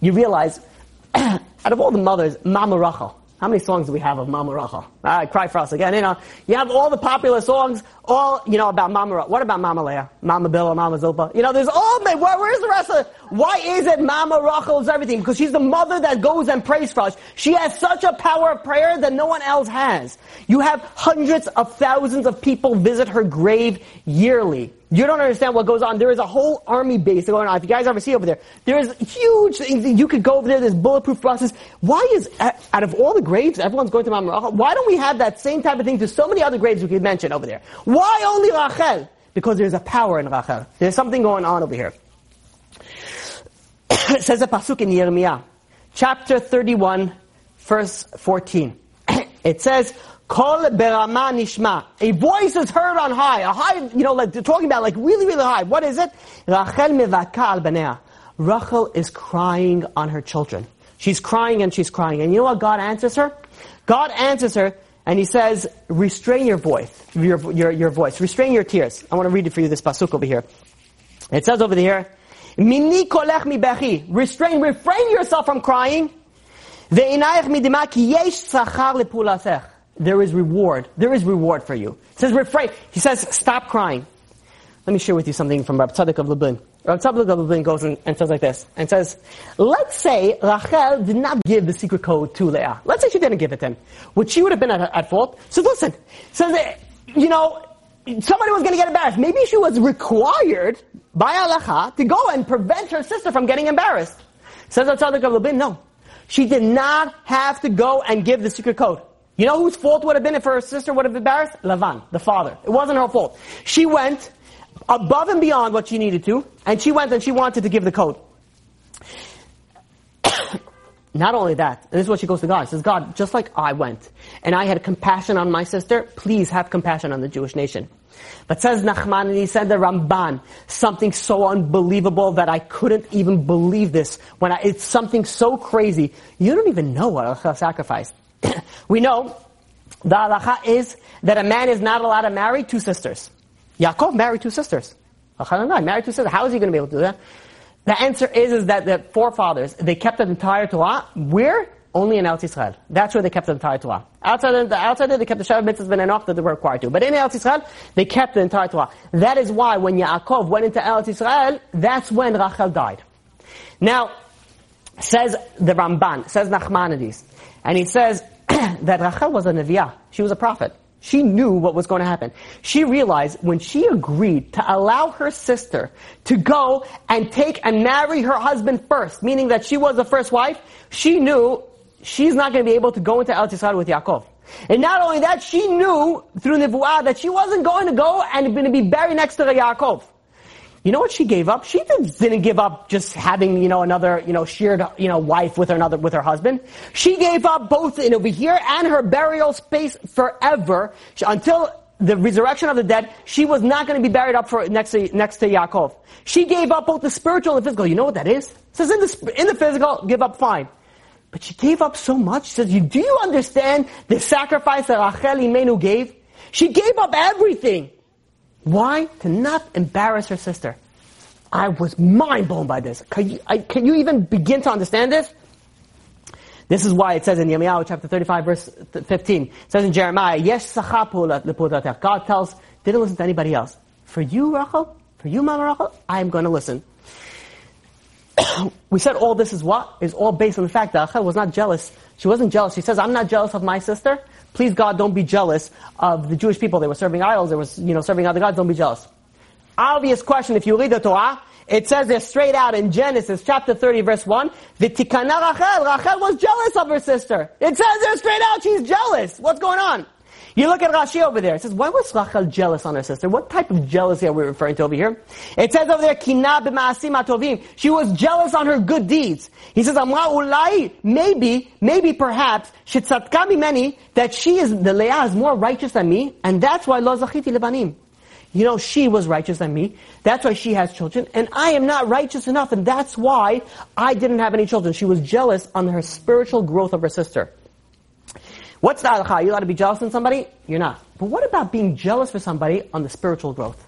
you realize, out of all the mothers, Mama Rachel, how many songs do we have of Mama Rachel? I cry for us again. You know, you have all the popular songs. All, you know, about Mama, what about Mama Leah? Mama Bilha Mama Zilpa? You know, there's all, where, where's the rest of, why is it Mama Rachel is everything? Because she's the mother that goes and prays for us. She has such a power of prayer that no one else has. You have hundreds of thousands of people visit her grave yearly. You don't understand what goes on. There is a whole army base going on. If you guys ever see over there, there is huge things. You could go over there. There's bulletproof buses. Why is, out of all the graves, everyone's going to Mama Rachel? Why don't we have that same type of thing to so many other graves we could mention over there? Why only Rachel? Because there's a power in Rachel. There's something going on over here. it says a pasuk in Yirmiyah, chapter 31, verse 14. it says, Kol berama nishma. A voice is heard on high. A high, you know, like they're talking about like really, really high. What is it? Rachel mevaka al Rachel is crying on her children. She's crying and she's crying. And you know what God answers her? God answers her and he says, restrain your voice, your, your, your voice. Restrain your tears. I want to read it for you, this pasuk over here. It says over here, Mini kolech mi bechi. Restrain, refrain yourself from crying. There is reward. There is reward for you. He says refrain. He says stop crying. Let me share with you something from Rab Tzadok of Lublin. Rab Tzadok Lublin goes and, and says like this, and says, let's say Rachel did not give the secret code to Leah. Let's say she didn't give it to him. Would she would have been at, at fault? So listen, says, you know, somebody was going to get embarrassed. Maybe she was required by halacha to go and prevent her sister from getting embarrassed. Says Rab Tzadok Lublin, no. She did not have to go and give the secret code. You know whose fault would have been if her sister would have embarrassed? Lavan, the father. It wasn't her fault. She went above and beyond what she needed to, and she went and she wanted to give the code. Not only that, this is what she goes to God. She says, God, just like I went, and I had compassion on my sister, please have compassion on the Jewish nation. But says Nachman, and he said the Ramban, something so unbelievable that I couldn't even believe this. When I, it's something so crazy, you don't even know what Rachel sacrifice. we know the halacha is that a man is not allowed to marry two sisters. Yaakov married two sisters. Married two sisters. How is he going to be able to do that? The answer is, is that the forefathers, they kept the entire Torah. Where? Only in Eretz Yisrael. That's where they kept the entire Torah. Outside of, the, outside of they kept the Shabbat mitzvahs and enough that they were required to. But in Eretz Yisrael, they kept the entire Torah. That is why when Yaakov went into Eretz Yisrael, that's when Rachel died. Now, says the Ramban, says Nachmanides, and he says, that Rachel was a Neviah. She was a prophet. She knew what was going to happen. She realized when she agreed to allow her sister to go and take and marry her husband first, meaning that she was the first wife, she knew she's not going to be able to go into Eretz Yisrael with Yaakov. And not only that, she knew through Nevuah that she wasn't going to go and going to be buried next to Yaakov. You know what she gave up? She didn't give up just having, you know, another, you know, shared, you know, wife with her another, with her husband. She gave up both in over here and her burial space forever she, until the resurrection of the dead. She was not going to be buried up for next to next to Yaakov. She gave up both the spiritual and the physical. You know what that is? Says in the in the physical, give up fine. But she gave up so much. She says, you, do you understand the sacrifice that Rachel Imenu gave? She gave up everything. Why? To not embarrass her sister. I was mind blown by this. Can you, I, can you even begin to understand this? This is why it says in Yirmiyahu chapter 35 verse 15. It says in Jeremiah, Yesh Yes God tells, didn't listen to anybody else. For you, Rachel, for you, Mama Rachel, I am going to listen. we said all this is what? Is all based on the fact that Rachel was not jealous. She wasn't jealous. She says, I'm not jealous of my sister. Please God, don't be jealous of the Jewish people. They were serving idols. They were, you know, serving other gods. Don't be jealous. Obvious question. If you read the Torah, it says there straight out in Genesis chapter 30 verse 1, V'tikana Rachel. Rachel was jealous of her sister. It says there straight out she's jealous. What's going on? You look at Rashi over there. It says, why was Rachel jealous on her sister? What type of jealousy are we referring to over here? It says over there, Kina. She was jealous on her good deeds. He says, Amra ulai, maybe, maybe perhaps, shitzatka many that she is, the Leah is more righteous than me, and that's why lo zachiti lebanim. You know, she was righteous than me. That's why she has children. And I am not righteous enough. And that's why I didn't have any children. She was jealous on her spiritual growth of her sister. What's the halakha? Are you allowed to be jealous in somebody? You're not. But what about being jealous for somebody on the spiritual growth?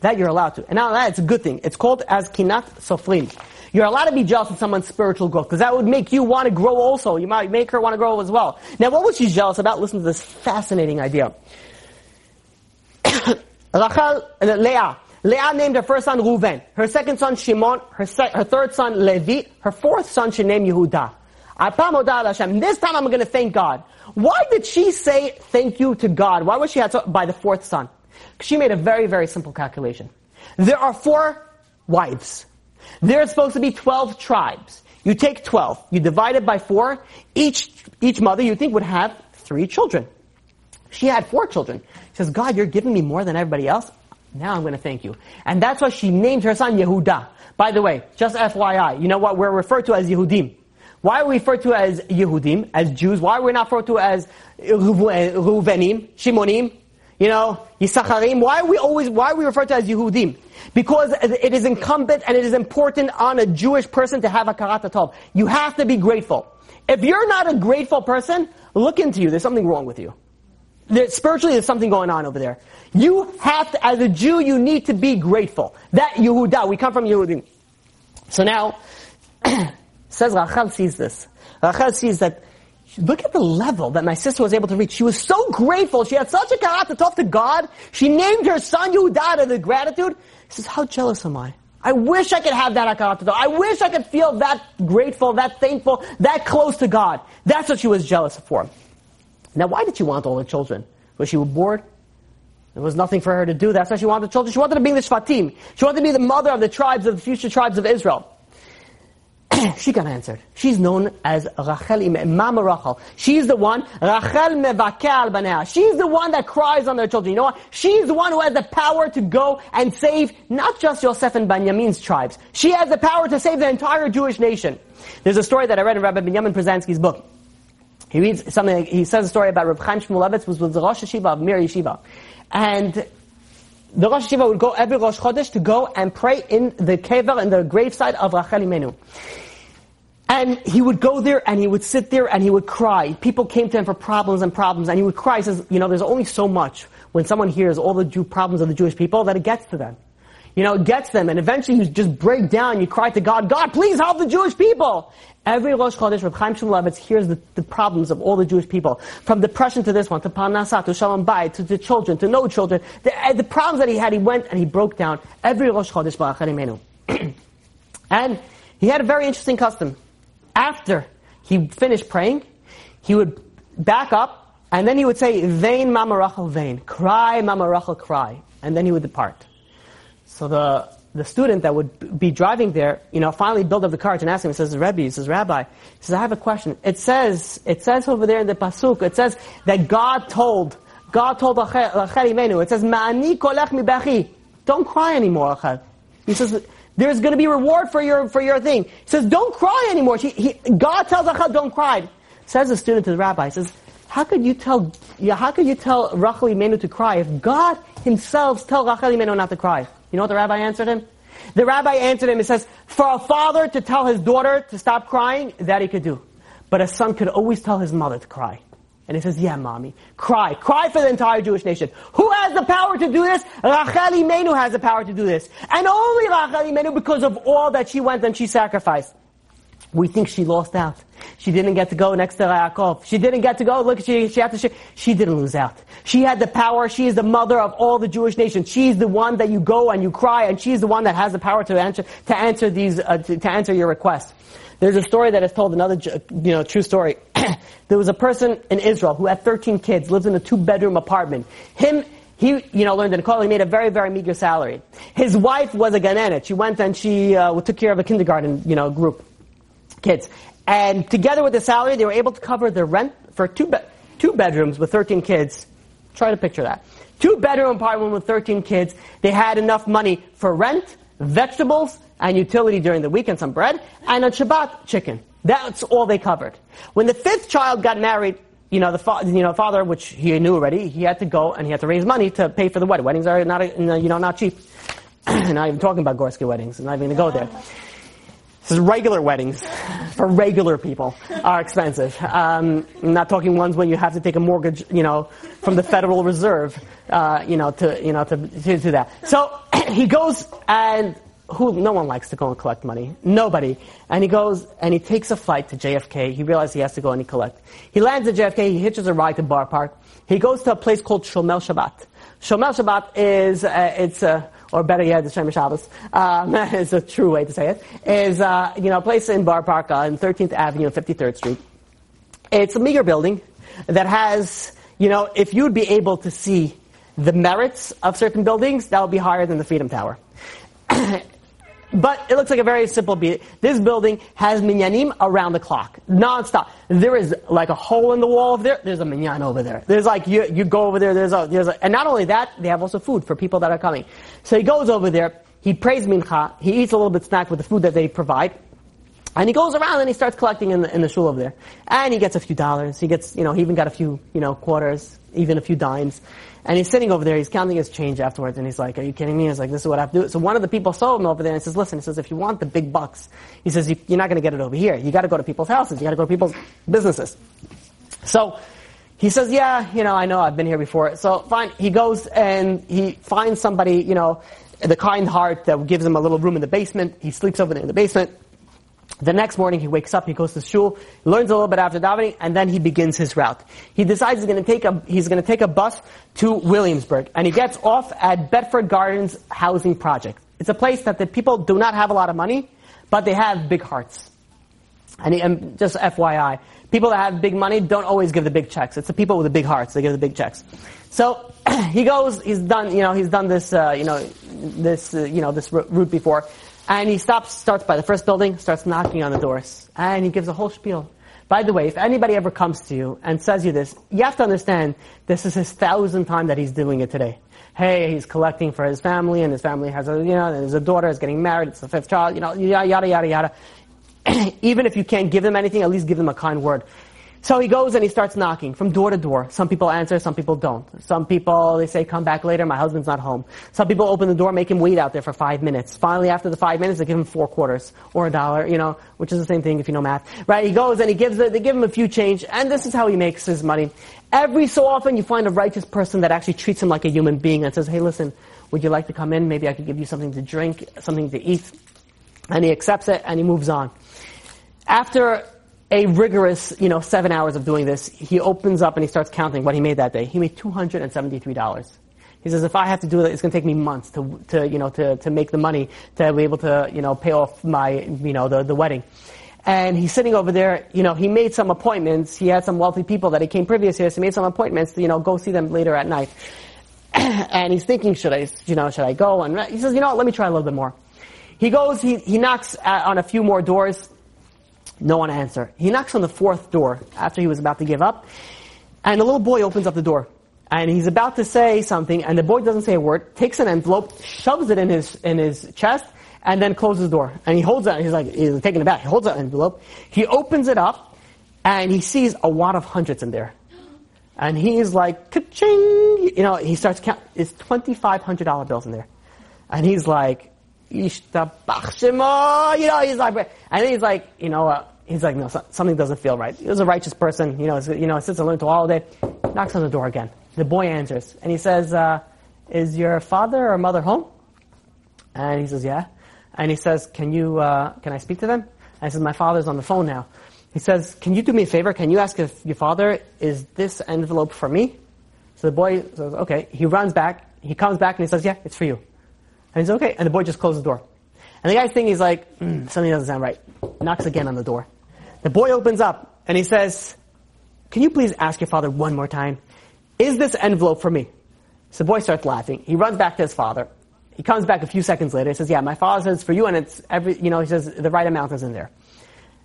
That you're allowed to. And now that it's a good thing. It's called as kinat sofrim. You're allowed to be jealous of someone's spiritual growth because that would make you want to grow also. You might make her want to grow as well. Now what was she jealous about? Listen to this fascinating idea. Rachel, uh, Leah. Leah named her first son Reuven, her second son Shimon, her, se- her third son Levi, her fourth son she named Yehuda. This time I'm going to thank God. Why did she say thank you to God? Why was she had by the fourth son? She made a very, very simple calculation. There are four wives. There's supposed to be 12 tribes. You take 12, you divide it by four, each, each mother you think would have three children. She had four children. She says, God, you're giving me more than everybody else. Now I'm going to thank you. And that's why she named her son Yehuda. By the way, just FYI, you know what we're referred to as Yehudim. Why are we referred to as Yehudim, as Jews? Why are we not referred to as eh, Ruvenim, Shimonim, you know, Yisacharim? Why are we always, why are we referred to as Yehudim? Because it is incumbent and it is important on a Jewish person to have a karat tov. You have to be grateful. If you're not a grateful person, look into you. There's something wrong with you. There, spiritually, there's something going on over there. You have to, as a Jew, you need to be grateful. That Yehuda, we come from Yehudim. So now, says Rachel sees this. Rachel sees that, look at the level that my sister was able to reach. She was so grateful. She had such a karat to talk to God. She named her son Yehuda to the gratitude. She says, how jealous am I? I wish I could have that hakarat. I wish I could feel that grateful, that thankful, that close to God. That's what she was jealous for. Now, why did she want all the children? Was she bored? There was nothing for her to do. That's why she wanted children. She wanted to be the Shvatim. She wanted to be the mother of the tribes, of the future tribes of Israel. she got answered. She's known as Rachel, Mama Rachel. She's the one, Rachel mevakel banea. She's the one that cries on their children. You know what? She's the one who has the power to go and save not just Yosef and Benjamin's tribes. She has the power to save the entire Jewish nation. There's a story that I read in Rabbi Benjamin Brzezinski's book. He reads something, he says a story about Reb Chaim Shmulevitz was with the Rosh HaYeshiva of Mir Yeshiva. And the Rosh HaYeshiva would go every Rosh Chodesh to go and pray in the kever, in the graveside of Rachel Imenu. And he would go there and he would sit there and he would cry. People came to him for problems and problems and he would cry. He says, you know, there's only so much when someone hears all the Jew problems of the Jewish people that it gets to them. You know, it gets them and eventually you just break down, you cry to God, God, please help the Jewish people. Every Rosh Chodesh, Reb Chaim Shmulevitz hears the, the, problems of all the Jewish people. From depression to this one, to Parnassa, to Shalom Bayit, to, the children, to no children. The, uh, the, problems that he had, he went and he broke down every Rosh Chodesh Imenu. and he had a very interesting custom. After he finished praying, he would back up, and then he would say, Vain Mama Rachel, vain. Cry, Mama Rachel, cry. And then he would depart. So the the student that would be driving there, you know, finally built up the courage and asked him, he says, Rebbe, he says, Rabbi, he says, I have a question. It says, it says over there in the Pasuk, it says that God told, God told Rachel Imenu, it says, Ma'ani kolech mi Don't cry anymore, Rachel. He says, there's going to be reward for your, for your thing. He says, don't cry anymore. He, he, God tells Rachel, don't cry. Says the student to the rabbi, says, how could you tell, how could you tell Rachel Imenu to cry if God himself tells Rachel Imenu not to cry? You know what the rabbi answered him? The rabbi answered him, he says, for a father to tell his daughter to stop crying, that he could do. But a son could always tell his mother to cry. And he says, yeah, mommy, cry. Cry for the entire Jewish nation. Who has the power to do this? Rachel Imenu has the power to do this. And only Rachel Imenu because of all that she went and she sacrificed. We think she lost out. She didn't get to go next to Yaakov. She didn't get to go. Look, she, she had to. She, she didn't lose out. She had the power. She is the mother of all the Jewish nations. She's the one that you go and you cry, and she's the one that has the power to answer to answer these uh, to, to answer your requests. There's a story that is told, another you know true story. there was a person in Israel who had 13 kids, lives in a two-bedroom apartment. Him he, you know, learned in college. He made a very, very meager salary. His wife was a ganenet. She went and she uh, took care of a kindergarten, you know, group kids. And together with the salary, they were able to cover their rent for two, be- two bedrooms with 13 kids. Try to picture that. Two bedroom apartment with 13 kids. They had enough money for rent, vegetables, and utility during the week and some bread, and on Shabbat, chicken. That's all they covered. When the fifth child got married, you know, the fa- you know, father, which he knew already, he had to go and he had to raise money to pay for the wedding. Weddings are not, you know, not cheap. not even talking about Gorski weddings. I'm not even going to go there. This is regular weddings for regular people are expensive. Um, I'm not talking ones when you have to take a mortgage, you know, from the Federal Reserve, uh, you know, to you know to, to, to that. So he goes and who, no one likes to go and collect money. Nobody. And he goes and he takes a flight to JFK. He realizes he has to go and he collect. He lands at JFK. He hitches a ride to Boro Park. He goes to a place called Shomer Shabbat. Shomer Shabbat is, uh, it's a, or better yet, the Shem Shabbos, um, is a true way to say it, is, uh, you know, a place in Boro Park on 13th Avenue and 53rd Street. It's a meager building that has, you know, if you'd be able to see the merits of certain buildings, that would be higher than the Freedom Tower. But it looks like a very simple beat. This building has minyanim around the clock, nonstop. There is like a hole in the wall over there. There's a minyan over there. There's like you you go over there. There's a there's a, and not only that, they have also food for people that are coming. So he goes over there. He prays mincha. He eats a little bit snack with the food that they provide. And he goes around and he starts collecting in the, in the shul over there. And he gets a few dollars. He gets, you know, he even got a few, you know, quarters, even a few dimes. And he's sitting over there, he's counting his change afterwards, and he's like, are you kidding me? He's like, this is what I have to do. So one of the people saw him over there and says, listen, he says, if you want the big bucks, he says, you, are not gonna get it over here. You gotta go to people's houses. You gotta go to people's businesses. So, he says, yeah, you know, I know, I've been here before. So fine, he goes and he finds somebody, you know, the kind heart that gives him a little room in the basement. He sleeps over there in the basement. The next morning he wakes up, he goes to shul, learns a little bit after davening, and then he begins his route. He decides he's going to take a he's going to take a bus to Williamsburg, and he gets off at Bedford Gardens Housing Project. It's a place that the people do not have a lot of money, but they have big hearts. And, he, and just FYI, people that have big money don't always give the big checks. It's the people with the big hearts that give the big checks. So he goes, he's done, you know, he's done this, uh, you know, this, uh, you know, this route before. And he stops, starts by the first building, starts knocking on the doors, and he gives a whole spiel. By the way, if anybody ever comes to you and says you this, you have to understand this is his thousandth time that he's doing it today. Hey, he's collecting for his family, and his family has a, you know, there's a daughter, is getting married, it's the fifth child, you know, yada, yada, yada, yada. Even if you can't give them anything, at least give them a kind word. So he goes and he starts knocking from door to door. Some people answer, some people don't. Some people, they say, come back later, my husband's not home. Some people open the door, make him wait out there for five minutes. Finally, after the five minutes, they give him four quarters or a dollar, you know, which is the same thing if you know math. Right? He goes and he gives, they give him a few change, and this is how he makes his money. Every so often, you find a righteous person that actually treats him like a human being and says, hey, listen, would you like to come in? Maybe I could give you something to drink, something to eat. And he accepts it and he moves on. After a rigorous, you know, seven hours of doing this, he opens up and he starts counting what he made that day. He made $273. He says, if I have to do that, it's going to take me months to, to, you know, to, to make the money to be able to, you know, pay off my, you know, the, the wedding. And he's sitting over there, you know, he made some appointments. He had some wealthy people that he came previous years. So he made some appointments to, you know, go see them later at night. and he's thinking, should I, you know, should I go? And he says, you know what, let me try a little bit more. He goes, he, he knocks on a few more doors. No one answer. He knocks on the fourth door after he was about to give up, and the little boy opens up the door. And he's about to say something, and the boy doesn't say a word, takes an envelope, shoves it in his, in his chest, and then closes the door. And he holds it, he's like, he's taken aback. He holds that envelope, he opens it up, and he sees a wad of hundreds in there. And he's like, ka-ching! You know, he starts counting, it's $2,500 bills in there. And he's like, You know, he's like, and he's like, you know, uh, he's like, no, something doesn't feel right. He was a righteous person, you know, you know, sits and learns all day, knocks on the door again. The boy answers, and he says, uh, is your father or mother home? And he says, yeah. And he says, can you, uh, can I speak to them? And he says, my father's on the phone now. He says, can you do me a favor? Can you ask if your father, is this envelope for me? So the boy says, okay. He runs back. He comes back and he says, yeah, it's for you. And he's okay. And the boy just closes the door. And the guy's thinking, he's like, mm, something doesn't sound right. Knocks again on the door. The boy opens up and he says, can you please ask your father one more time? Is this envelope for me? So the boy starts laughing. He runs back to his father. He comes back a few seconds later. He says, yeah, my father says it's for you and it's every, you know, he says the right amount is in there.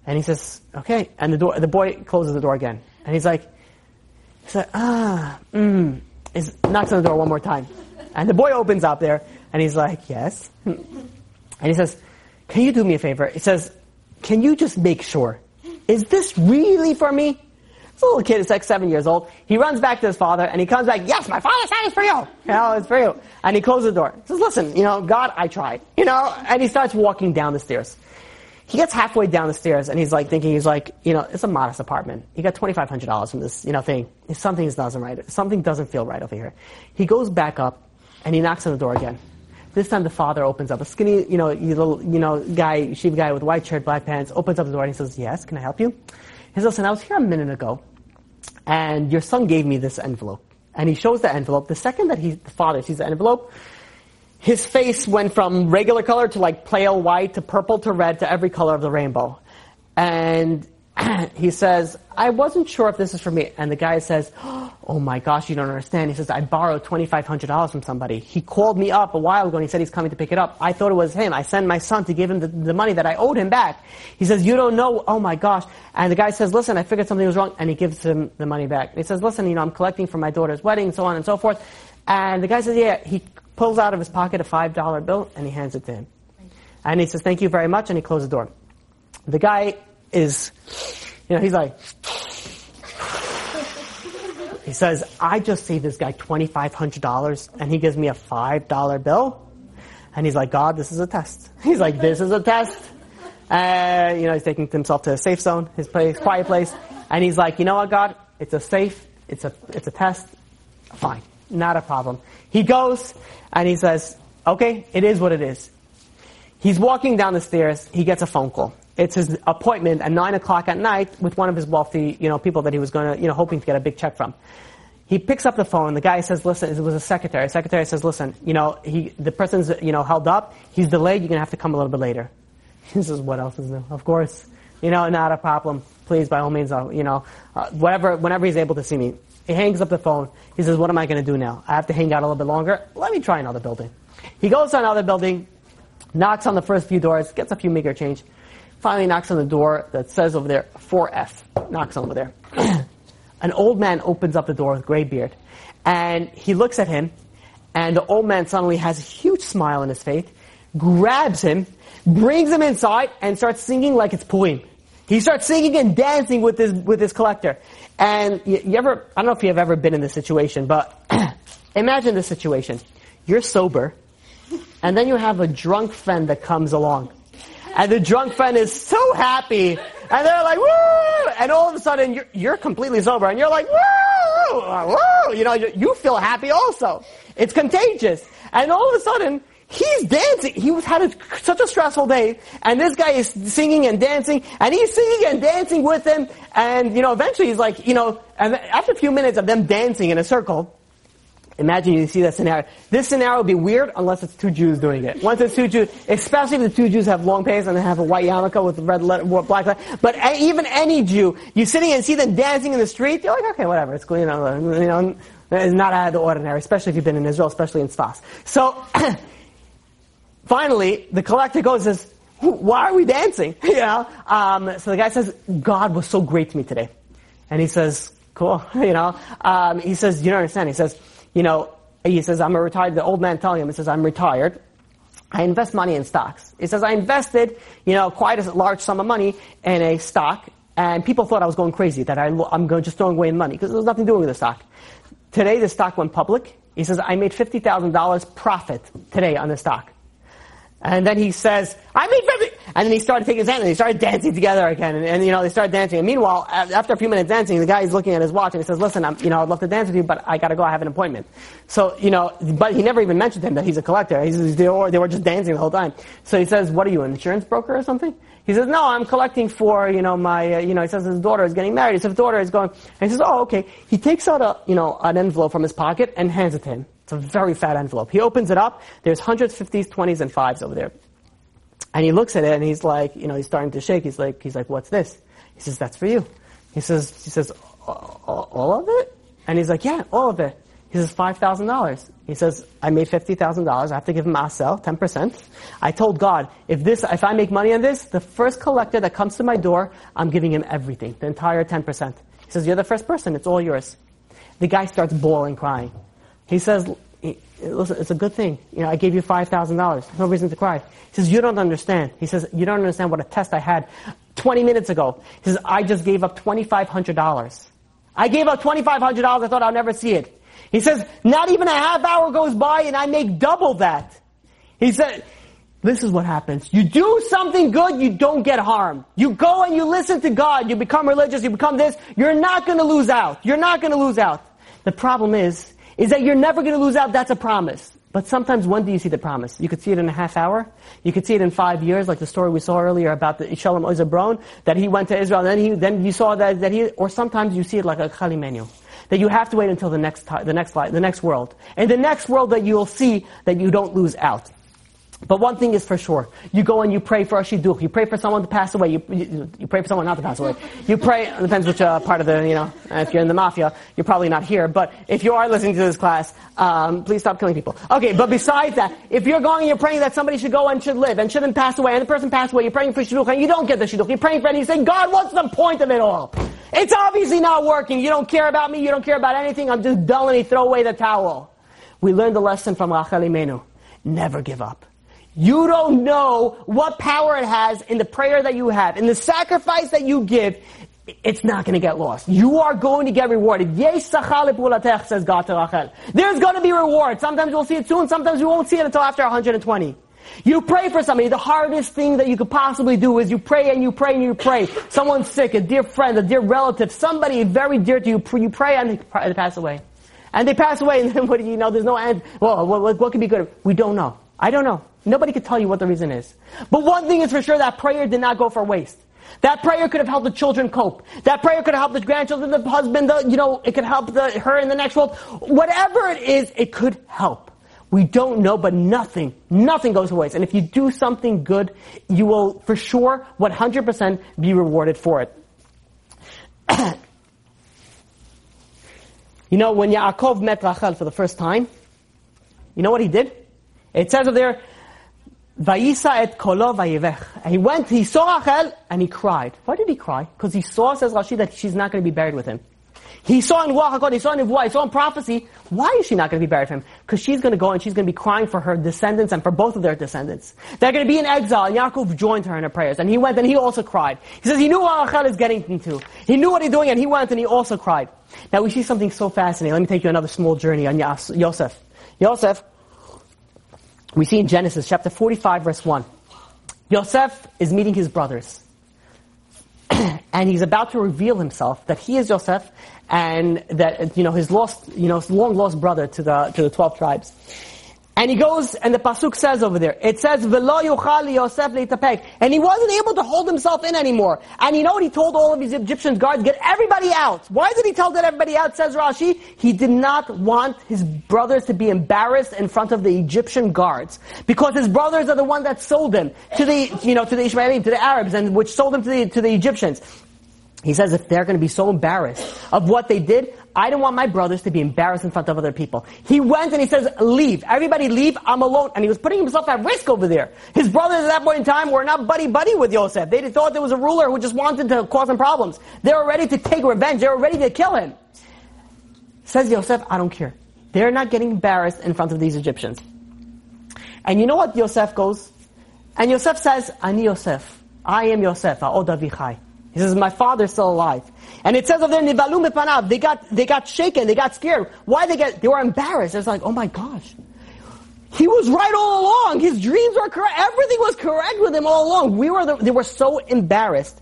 And he says, okay. And the door, the boy closes the door again. And he's like, he's like, ah, mm, he knocks on the door one more time. And the boy opens up there and he's like, yes. And he says, can you do me a favor? He says, can you just make sure? Is this really for me? This little kid is like seven years old. He runs back to his father and he comes back, yes, my father said it's for you. You know, it's for you. And he closes the door. He says, listen, you know, God, I tried. You know, and he starts walking down the stairs. He gets halfway down the stairs and he's like thinking, he's like, you know, it's a modest apartment. He got $2,500 from this, you know, thing. Something doesn't right. Something doesn't feel right over here. He goes back up and he knocks on the door again. This time the father opens up. A skinny, you know, you little, you know, guy, yeshiva guy with white shirt, black pants, opens up the door and he says, yes, can I help you? He says, listen, I was here a minute ago and your son gave me this envelope. And he shows the envelope. The second that he, the father sees the envelope, his face went from regular color to like pale white to purple to red to every color of the rainbow. And he says, I wasn't sure if this is for me. And the guy says, Oh my gosh, you don't understand. He says, I borrowed $2,500 from somebody. He called me up a while ago and he said he's coming to pick it up. I thought it was him. I sent my son to give him the, the money that I owed him back. He says, you don't know. Oh my gosh. And the guy says, listen, I figured something was wrong. And he gives him the money back. And he says, listen, you know, I'm collecting for my daughter's wedding, and so on and so forth. And the guy says, yeah, he pulls out of his pocket a $5 bill and he hands it to him. And he says, thank you very much. And he closes the door. The guy is, you know, he's like, he says, I just saved this guy $2,500 and he gives me a $5 bill. And he's like, God, this is a test. He's like, this is a test. And, uh, you know, he's taking himself to a safe zone, his place, quiet place. And he's like, you know what, God? It's a safe, it's a, it's a test. Fine. Not a problem. He goes and he says, okay, it is what it is. He's walking down the stairs. He gets a phone call. It's his appointment at nine o'clock at night with one of his wealthy, you know, people that he was going to, you know, hoping to get a big check from. He picks up the phone. The guy says, "Listen, it was a secretary." The secretary says, "Listen, you know, he, the person's, you know, held up. He's delayed. You're going to have to come a little bit later." He says, "What else is new?" Of course, you know, not a problem. Please, by all means, uh, you know, uh, whatever, whenever he's able to see me. He hangs up the phone. He says, "What am I going to do now? I have to hang out a little bit longer. Let me try another building." He goes to another building, knocks on the first few doors, gets a few meager change. Finally knocks on the door that says over there, 4F. Knocks over there. An old man opens up the door with gray beard. And he looks at him, and the old man suddenly has a huge smile on his face, grabs him, brings him inside, and starts singing like it's Purim. He starts singing and dancing with his, with his collector. And you, you ever, I don't know if you have ever been in this situation, but imagine this situation. You're sober, and then you have a drunk friend that comes along. And the drunk friend is so happy. And they're like, woo! And all of a sudden, you're, you're completely sober. And you're like, woo! Woo! You know, you feel happy also. It's contagious. And all of a sudden, he's dancing. He was had a, such a stressful day, and this guy is singing and dancing, and he's singing and dancing with him. And you know, eventually, he's like, you know, and after a few minutes of them dancing in a circle, Imagine you see that scenario. This scenario would be weird unless it's two Jews doing it. Once it's two Jews, especially if the two Jews have long pants and they have a white yarmulke with a red letter, black letter. But even any Jew, you sitting and see them dancing in the street, you're like, okay, whatever. It's you know, you know, it's not out of the ordinary, especially if you've been in Israel, especially in Sfas. So, finally, the collector goes and says, why are we dancing? You know? Um, so the guy says, God was so great to me today. And he says, cool. You know? Um, he says, you don't understand. He says, you know, he says, I'm a retired, the old man telling him, he says, I'm retired. I invest money in stocks. He says, I invested, you know, quite a large sum of money in a stock, and people thought I was going crazy, that I, am going just throwing away money, because there was nothing doing with the stock. Today, the stock went public. He says, I made $50,000 profit today on the stock. And then he says, I 50, and then he started taking his hand and they started dancing together again. And, and, you know, they started dancing. And meanwhile, after a few minutes dancing, the guy is looking at his watch and he says, listen, I'm, you know, I'd love to dance with you, but I gotta go, I have an appointment. So, you know, but he never even mentioned to him that he's a collector. They, were, they were just dancing the whole time. So he says, what are you, an insurance broker or something? He says, no, I'm collecting for, you know, my, uh, you know, he says his daughter is getting married. His daughter is going, and he says, oh, okay. He takes out a, you know, an envelope from his pocket and hands it to him. It's a very fat envelope. He opens it up. There's hundreds, fifties, twenties, and fives over there. And he looks at it and he's like, you know, he's starting to shake. He's like, he's like, what's this? He says, that's for you. He says, he says, all of it? And he's like, yeah, all of it. He says, $5,000. He says, I made $50,000. I have to give him Asel, 10%. I told God, if this, if I make money on this, the first collector that comes to my door, I'm giving him everything, the entire 10%. He says, you're the first person. It's all yours. The guy starts bawling, crying. He says, listen, it's a good thing. You know, I gave you $5,000. No reason to cry. He says, you don't understand. He says, you don't understand what a test I had 20 minutes ago. He says, I just gave up $2,500. I gave up $2,500. I thought I'll never see it. He says, not even a half hour goes by and I make double that. He said, this is what happens. You do something good, you don't get harmed. You go and you listen to God, you become religious, you become this, you're not gonna lose out. You're not gonna lose out. The problem is, is that you're never going to lose out. That's a promise. But sometimes when do you see the promise? You could see it in a half hour. You could see it in five years, like the story we saw earlier about the Shalom Ozer Braun, that he went to Israel, and then he, then you saw that, that he, or sometimes you see it like Rachel Imenu. That you have to wait until the next, time, the next, life, the next world. And the next world that you'll see that you don't lose out. But one thing is for sure. You go and you pray for a shidduch. You pray for someone to pass away. You, you, you pray for someone not to pass away. You pray, it depends which uh, part of the, you know, if you're in the mafia, you're probably not here. But if you are listening to this class, um, please stop killing people. Okay, but besides that, if you're going and you're praying that somebody should go and should live and shouldn't pass away, and the person passed away, you're praying for shidduch and you don't get the shidduch. You're praying for it and you say, God, what's the point of it all? It's obviously not working. You don't care about me. You don't care about anything. I'm just you throw away the towel. We learned the lesson from Rachel Imenu. Never give up. You don't know what power it has in the prayer that you have, in the sacrifice that you give. It's not going to get lost. You are going to get rewarded. says God to Rachel. There's going to be reward. Sometimes we'll see it soon, sometimes we won't see it until after 120. You pray for somebody. The hardest thing that you could possibly do is you pray and you pray and you pray. Someone's sick, a dear friend, a dear relative, somebody very dear to you. You pray and they pass away. And they pass away and then what do you know? There's no end. Well, what, what could be good? We don't know. I don't know. Nobody could tell you what the reason is. But one thing is for sure, that prayer did not go for waste. That prayer could have helped the children cope. That prayer could have helped the grandchildren, the husband, the, you know, it could help the, her in the next world. Whatever it is, it could help. We don't know, but nothing, nothing goes to waste. And if you do something good, you will for sure 100% be rewarded for it. you know, when Yaakov met Rachel for the first time, you know what he did? It says over there, Vayisa et kolo vayivech. He went, he saw Rachel, and he cried. Why did he cry? Because he saw, says Rashi, that she's not going to be buried with him. He saw in Ruach he saw in Nevuah, he saw in prophecy. Why is she not going to be buried with him? Because she's going to go and she's going to be crying for her descendants and for both of their descendants. They're going to be in exile, and Yaakov joined her in her prayers. And he went and he also cried. He says he knew what Rachel is getting into. He knew what he's doing, and he went and he also cried. Now we see something so fascinating. Let me take you another small journey on Yosef. Yosef we see in Genesis chapter 45 verse 1. Yosef is meeting his brothers. and he's about to reveal himself that he is Yosef and that, you know, his lost, you know, long lost brother to the, to the 12 tribes. And he goes, and the pasuk says over there, it says, "V'lo yuchal Yosef leitapek," and he wasn't able to hold himself in anymore. And you know what he told all of his Egyptian guards? Get everybody out. Why did he tell that everybody out? Says Rashi, he did not want his brothers to be embarrassed in front of the Egyptian guards because his brothers are the one that sold him to the, you know, to the Ishmaelim, to the Arabs, and which sold him to the to the Egyptians. He says if they're going to be so embarrassed of what they did, I don't want my brothers to be embarrassed in front of other people. He went and he says, leave. Everybody leave. I'm alone. And he was putting himself at risk over there. His brothers at that point in time were not buddy-buddy with Yosef. They thought there was a ruler who just wanted to cause him problems. They were ready to take revenge. They were ready to kill him. Says Yosef, I don't care. They're not getting embarrassed in front of these Egyptians. And you know what Yosef goes? And Yosef says, Ani Yosef. I am Yosef. Ha'odavichai. He says, my father's still alive. And it says Nivalum Panav, they got, they got shaken, they got scared. Why they get, they were embarrassed. It's like, oh my gosh. He was right all along. His dreams were correct. Everything was correct with him all along. We were, the, they were so embarrassed.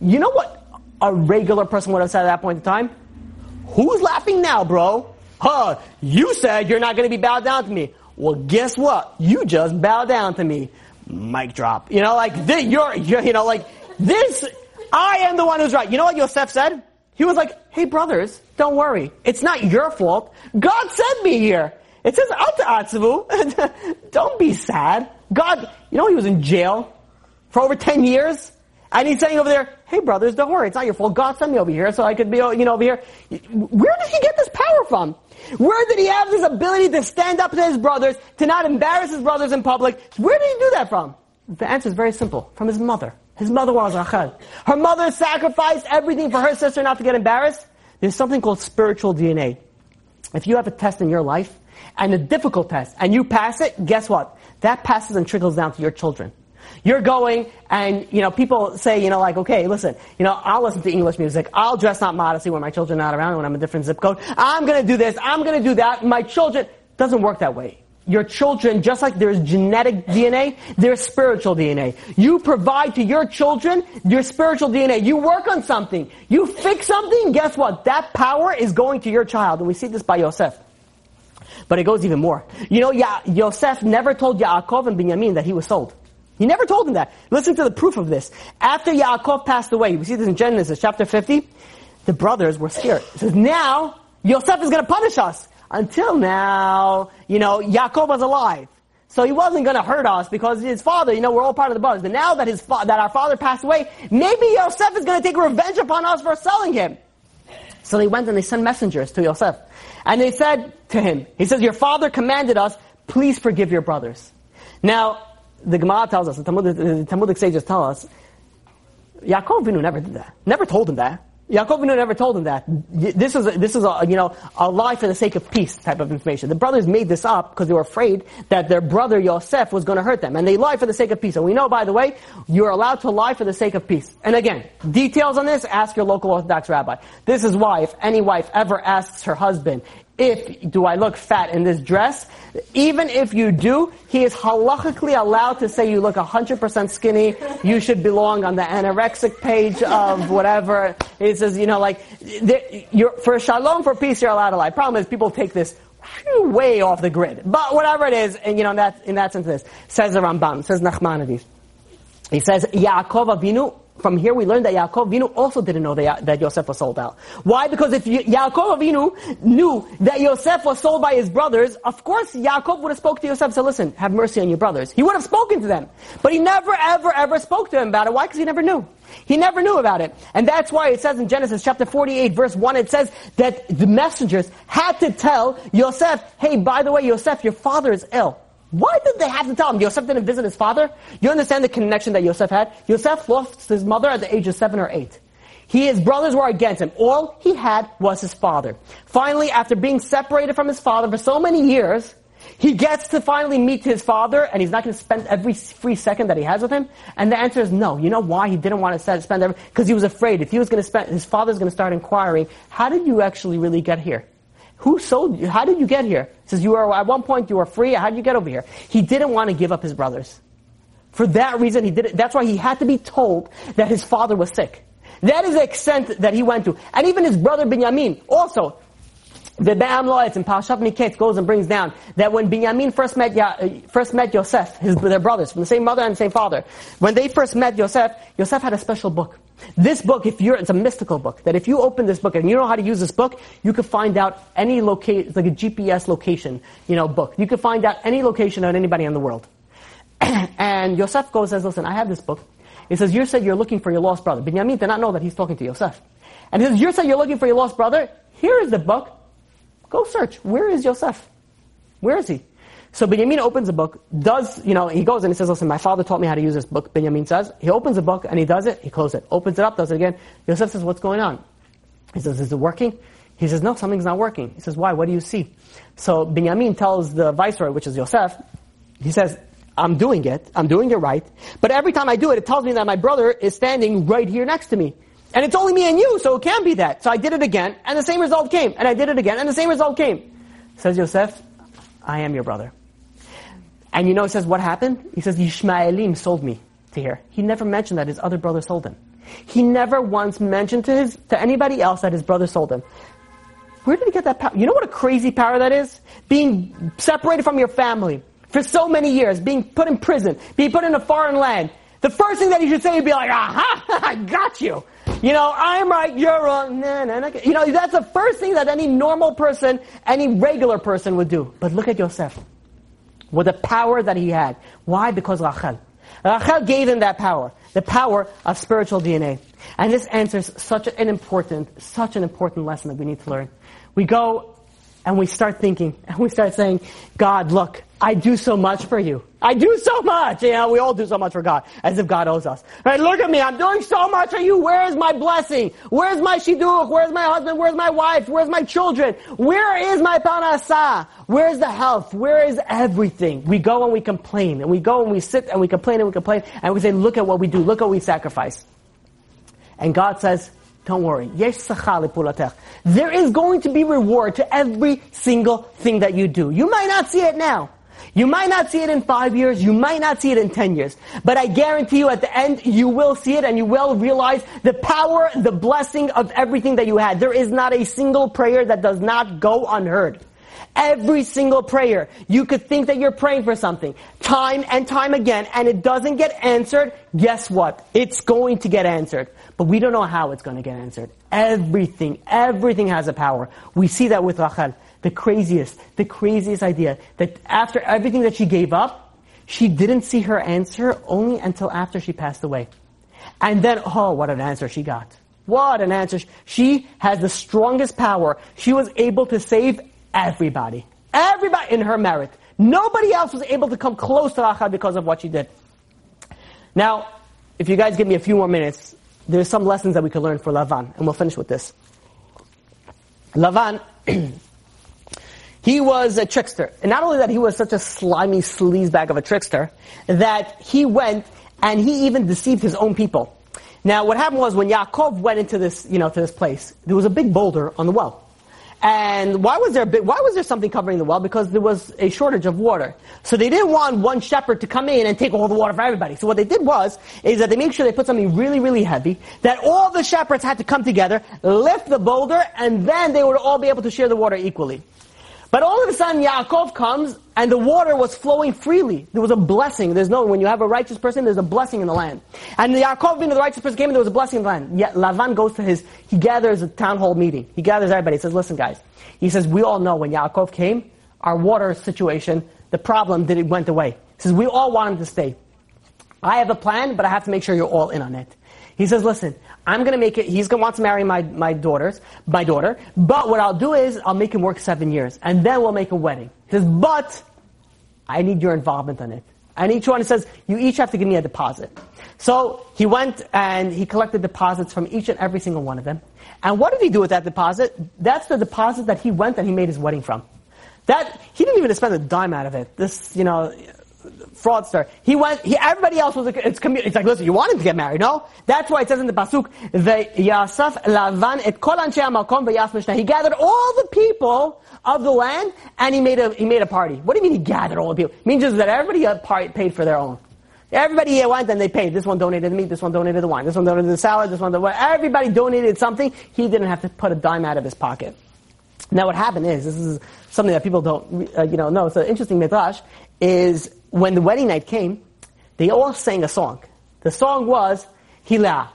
You know what a regular person would have said at that point in time? Who's laughing now, bro? Huh, you said you're not going to be bowed down to me. Well, guess what? You just bowed down to me. Mic drop. You know, like, this, you're, you're, you know, like, this, I am the one who's right. You know what Yosef said? He was like, hey brothers, don't worry. It's not your fault. God sent me here. It says, Ata'atzavu. don't be sad. God, you know he was in jail for over 10 years? And he's saying over there, hey brothers, don't worry, it's not your fault. God sent me over here so I could be, you know, over here. Where did he get this power from? Where did he have this ability to stand up to his brothers, to not embarrass his brothers in public? Where did he do that from? The answer is very simple. From his mother. His mother was Rachel. Her mother sacrificed everything for her sister not to get embarrassed. There's something called spiritual DNA. If you have a test in your life, and a difficult test, and you pass it, guess what? That passes and trickles down to your children. You're going and, you know, people say, you know, like, okay, listen, you know, I'll listen to English music. I'll dress not modestly when my children are not around, when I'm a different zip code. I'm gonna do this. I'm gonna do that. My children, doesn't work that way your children, just like there's genetic DNA, there's spiritual DNA. You provide to your children your spiritual DNA. You work on something. You fix something, guess what? That power is going to your child. And we see this by Yosef. But it goes even more. You know, ya- Yosef never told Yaakov and Binyamin that he was sold. He never told them that. Listen to the proof of this. After Yaakov passed away, we see this in Genesis chapter 50, the brothers were scared. It says, now, Yosef is going to punish us. Until now, you know, Yaakov was alive. So he wasn't going to hurt us because his father, you know, we're all part of the brothers. But now that his fa- that our father passed away, maybe Yosef is going to take revenge upon us for selling him. So they went and they sent messengers to Yosef. And they said to him, he says, your father commanded us, please forgive your brothers. Now, the Gemara tells us, the Talmudic, the Talmudic sages tell us, Yaakov Avinu never did that. Never told him that. Yaakov Avinu never told him that. This is a, this is a you know a lie for the sake of peace type of information. The brothers made this up because they were afraid that their brother Yosef was going to hurt them, and they lied for the sake of peace. And we know, by the way, you are allowed to lie for the sake of peace. And again, details on this, ask your local Orthodox rabbi. This is why, if any wife ever asks her husband, if do I look fat in this dress? Even if you do, he is halachically allowed to say you look 100% skinny. You should belong on the anorexic page of whatever. He says, you know, like for shalom, for peace, you're allowed to lie. Problem is, people take this way off the grid. But whatever it is, and you know, that in that sense, this says the Ramban, says Nachmanides. He says Yaakov Avinu from here we learn that Yaakov Avinu also didn't know that, that Yosef was sold out. Why? Because if Yaakov Avinu knew that Yosef was sold by his brothers, of course Yaakov would have spoke to Yosef and said, listen, have mercy on your brothers. He would have spoken to them. But he never, ever, ever spoke to them about it. Why? Because he never knew. He never knew about it. And that's why it says in Genesis chapter 48 verse 1, it says that the messengers had to tell Yosef, hey, by the way, Yosef, your father is ill. Why did they have to tell him? Yosef didn't visit his father? You understand the connection that Yosef had? Yosef lost his mother at the age of seven or eight. He, his brothers were against him. All he had was his father. Finally, after being separated from his father for so many years, he gets to finally meet his father, and he's not going to spend every free second that he has with him. And the answer is no. You know why he didn't want to spend every? Because he was afraid if he was going to spend, his father's going to start inquiring, how did you actually really get here? Who sold you? How did you get here? He says, you were, at one point you were free. How did you get over here? He didn't want to give up his brothers. For that reason, he did it. That's why he had to be told that his father was sick. That is the extent that he went to. And even his brother Binyamin, also, the Me'am Loez in Parashat Miketz goes and brings down that when Binyamin first met, ya, first met Yosef, his, their brothers, from the same mother and same father, when they first met Yosef, Yosef had a special book. This book, if you're, it's a mystical book, that if you open this book and you know how to use this book, you can find out any location, it's like a GPS location, you know, book. You can find out any location on anybody in the world. and Yosef goes says, listen, I have this book. He says, you said you're looking for your lost brother. Binyamin did not know that he's talking to Yosef. And he says, you said you're looking for your lost brother. Here is the book. Go search. Where is Yosef? Where is he? So Benjamin opens a book, does, you know, he goes and he says, listen, my father taught me how to use this book, Benjamin says. He opens the book and he does it, he closes it. Opens it up, does it again. Yosef says, what's going on? He says, is it working? He says, no, something's not working. He says, why? What do you see? So Benjamin tells the viceroy, which is Yosef, he says, I'm doing it, I'm doing it right, but every time I do it, it tells me that my brother is standing right here next to me. And it's only me and you, so it can't be that. So I did it again, and the same result came. And I did it again, and the same result came. Says Yosef, I am your brother. And you know, it says what happened? He says, Yishmaelim sold me to here. He never mentioned that his other brother sold him. He never once mentioned to his, to anybody else that his brother sold him. Where did he get that power? You know what a crazy power that is? Being separated from your family for so many years, being put in prison, being put in a foreign land. The first thing that he should say would be like, aha, I got you. You know, I'm right, you're wrong. Nah, nah, nah. You know, that's the first thing that any normal person, any regular person would do. But look at Yosef with the power that he had. Why? Because Rachel. Rachel gave him that power, the power of spiritual DNA. And this answers such an important, such an important lesson that we need to learn. We go and we start thinking, and we start saying, God, look, I do so much for you. I do so much. You know, we all do so much for God, as if God owes us. Right? Look at me. I'm doing so much for you. Where is my blessing? Where's my shidduch? Where's my husband? Where's my wife? Where's my children? Where is my parnassa? Where's the health? Where is everything? We go and we complain, and we go and we sit and we complain and we complain, and we say, look at what we do. Look at what we sacrifice. And God says, don't worry. There is going to be reward to every single thing that you do. You might not see it now. You might not see it in five years, you might not see it in ten years, but I guarantee you at the end, you will see it and you will realize the power, the blessing of everything that you had. There is not a single prayer that does not go unheard. Every single prayer, you could think that you're praying for something time and time again and it doesn't get answered. Guess what? It's going to get answered. But we don't know how it's going to get answered. Everything, everything has a power. We see that with Rachel. The craziest, the craziest idea that after everything that she gave up, she didn't see her answer only until after she passed away. And then, oh, what an answer she got. What an answer. She has the strongest power. She was able to save everybody. Everybody in her merit. Nobody else was able to come close to Rachel because of what she did. Now, if you guys give me a few more minutes, there's some lessons that we could learn for Lavan, and we'll finish with this. Lavan, he was a trickster. And not only that, he was such a slimy sleazebag of a trickster, that he went and he even deceived his own people. Now, what happened was when Yaakov went into this, you know, to this place, there was a big boulder on the well. And why was there a bit, why was there something covering the well? Because there was a shortage of water. So they didn't want one shepherd to come in and take all the water for everybody. So what they did was, is that they made sure they put something really, really heavy, that all the shepherds had to come together, lift the boulder, and then they would all be able to share the water equally. But all of a sudden Yaakov comes and the water was flowing freely. There was a blessing. There's no, when you have a righteous person, there's a blessing in the land. And Yaakov being the righteous person came and there was a blessing in the land. Yet Lavan goes to his, he gathers a town hall meeting. He gathers everybody. He says, listen guys. He says, we all know when Yaakov came, our water situation, the problem did it went away. He says, we all want him to stay. I have a plan, but I have to make sure you're all in on it. He says, listen, I'm going to make it, he's going to want to marry my, my daughters, my daughter, but what I'll do is I'll make him work seven years, and then we'll make a wedding. He says, but I need your involvement in it. And each one says, you each have to give me a deposit. So he went and he collected deposits from each and every single one of them. And what did he do with that deposit? That's the deposit that he went and he made his wedding from. That, he didn't even spend a dime out of it. This, you know, fraudster. He went, he, everybody else was, it's. It's like, listen, you want to get married, no? That's why it says in the Pasuk, the Yasaf Lavan et kol makom He gathered all the people of the land and he made a, he made a party. What do you mean he gathered all the people? It means just that everybody paid for their own. Everybody went and they paid. This one donated the meat, this one donated the wine, this one donated the salad, this one, donated, everybody donated something. He didn't have to put a dime out of his pocket. Now what happened is, this is something that people don't, uh, you know, know. It's an interesting midrash, is when the wedding night came, they all sang a song. The song was Hilah.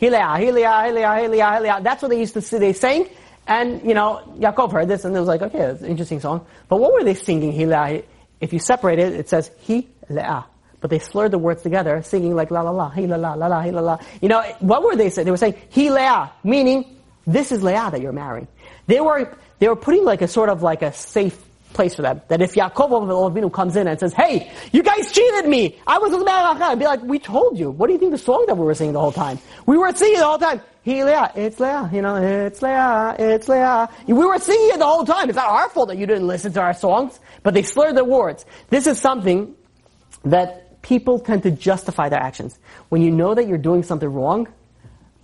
Hilah, Hilah, Hilah, Hilah, Hilah. That's what they used to say. They sang, and, you know, Yaakov heard this, and it was like, okay, it's an interesting song. But what were they singing, Hilah? If you separate it, it says Hilah. But they slurred the words together, singing like la la la, hi la la, la la, hi la. You know, what were they saying? They were saying, Hilah, meaning, this is Leah that you're marrying. They were, they were putting like a sort of like a safe place for them. That if Yaakov comes in and says, hey, you guys cheated me! I was with I'd be like, we told you. What do you think the song that we were singing the whole time? We were singing the whole time. He Leah, it's Leah, you know, it's Leah, it's Leah. We were singing it the whole time. It's not our fault that you didn't listen to our songs, but they slurred the words. This is something that people tend to justify their actions. When you know that you're doing something wrong,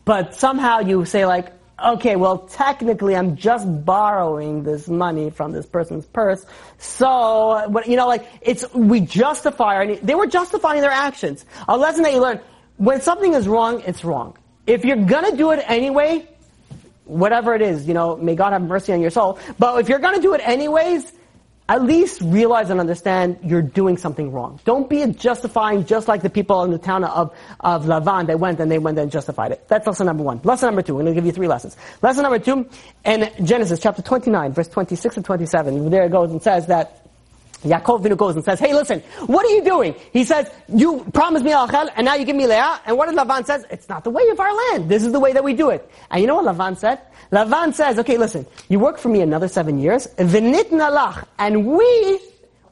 but somehow you say like, okay, well, technically I'm just borrowing this money from this person's purse. So, but, you know, like, it's, we justify our, they were justifying their actions. A lesson that you learn, when something is wrong, it's wrong. If you're gonna do it anyway, whatever it is, you know, may God have mercy on your soul, but if you're gonna do it anyways, at least realize and understand you're doing something wrong. Don't be justifying just like the people in the town of, of Lavan. They went and they went and justified it. That's lesson number one. Lesson number two, I'm going to give you three lessons. Lesson number two, in Genesis chapter 29, verse 26 and 27, there it goes and says that Yaakov Avinu goes and says, hey listen, what are you doing? He says, you promised me Rachel, and now you give me Leah, and what did Lavan says? It's not the way of our land. This is the way that we do it. And you know what Lavan said? Lavan says, okay, listen, you work for me another seven years, v'nitna lach, and we,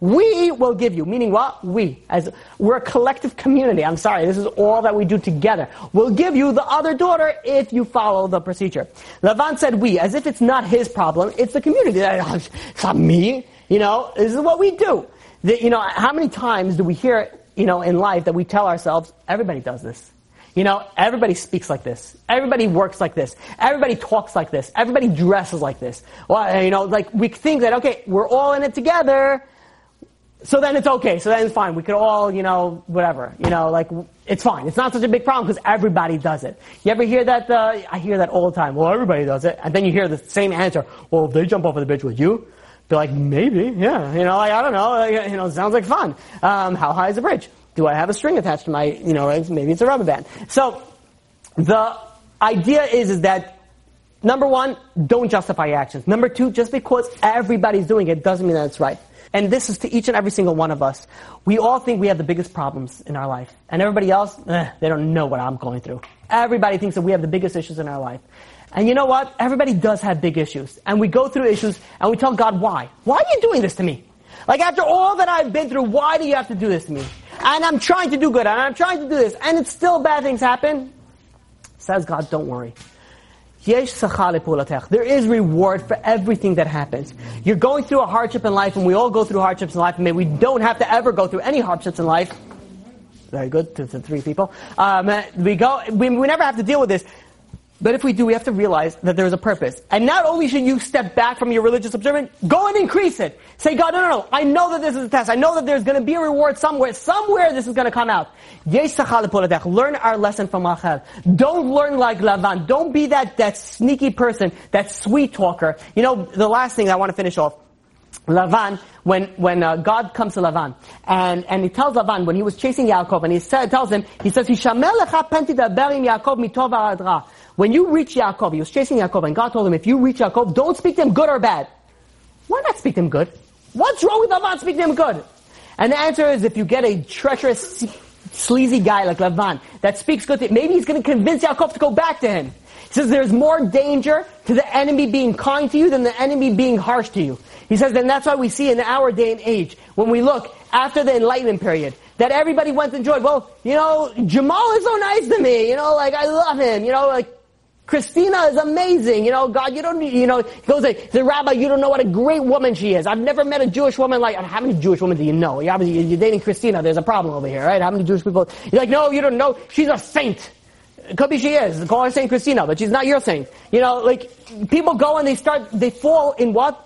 we will give you. Meaning what? We. As we're a collective community. I'm sorry, this is all that we do together. We'll give you the other daughter if you follow the procedure. Lavan said we, as if it's not his problem, it's the community. It's not me. You know, this is what we do. The, you know, how many times do we hear, you know, in life that we tell ourselves, everybody does this. You know, everybody speaks like this. Everybody works like this. Everybody talks like this. Everybody dresses like this. Well, you know, like we think that, okay, we're all in it together, so then it's okay. So then it's fine. We could all, you know, whatever. You know, like, it's fine. It's not such a big problem because everybody does it. You ever hear that? Uh, I hear that all the time. Well, everybody does it. And then you hear the same answer. Well, if they jump over the bridge with you, Be like, maybe, yeah. You know, like, I don't know. Like, you know, it sounds like fun. Um, how high is the bridge? Do I have a string attached to my, you know, maybe it's a rubber band. So, the idea is, is that, number one, don't justify your actions. Number two, just because everybody's doing it doesn't mean that it's right. And this is to each and every single one of us. We all think we have the biggest problems in our life. And everybody else, eh, they don't know what I'm going through. Everybody thinks that we have the biggest issues in our life. And you know what? Everybody does have big issues. And we go through issues and we tell God why. Why are you doing this to me? Like after all that I've been through, why do you have to do this to me? And I'm trying to do good and I'm trying to do this and it's still bad things happen. Says God, don't worry. There is reward for everything that happens. You're going through a hardship in life, and we all go through hardships in life, and we don't have to ever go through any hardships in life. Very good, to, to three people. Um, we go, we, we never have to deal with this. But if we do, we have to realize that there is a purpose. And not only should you step back from your religious observance, go and increase it. Say, God, no, no, no. I know that this is a test. I know that there's going to be a reward somewhere. Somewhere this is going to come out. Learn our lesson from Rachel. Don't learn like Lavan. Don't be that, that sneaky person, that sweet talker. You know, the last thing I want to finish off. Lavan, when, when uh, God comes to Lavan, and, and he tells Lavan, when he was chasing Yaakov, and he said, tells him, he says, when you reach Yaakov, he was chasing Yaakov, and God told him, if you reach Yaakov, don't speak to him good or bad. Why not speak to him good? What's wrong with Lavan speaking to him good? And the answer is if you get a treacherous, sleazy guy like Lavan that speaks good to maybe he's going to convince Yaakov to go back to him. He says there's more danger to the enemy being kind to you than the enemy being harsh to you. He says, and that's why we see in our day and age, when we look after the Enlightenment period, that everybody went and enjoyed. Well, you know, Jamal is so nice to me. You know, like I love him. You know, like Christina is amazing. You know, God, you don't you know, he goes the rabbi, you don't know what a great woman she is. I've never met a Jewish woman like, how many Jewish women do you know? You're, you're dating Christina, there's a problem over here, right? How many Jewish people? You're like, no, you don't know. She's a saint. Could be she is. Call her Saint Christina, but she's not your saint. You know, like, people go and they start, they fall in what?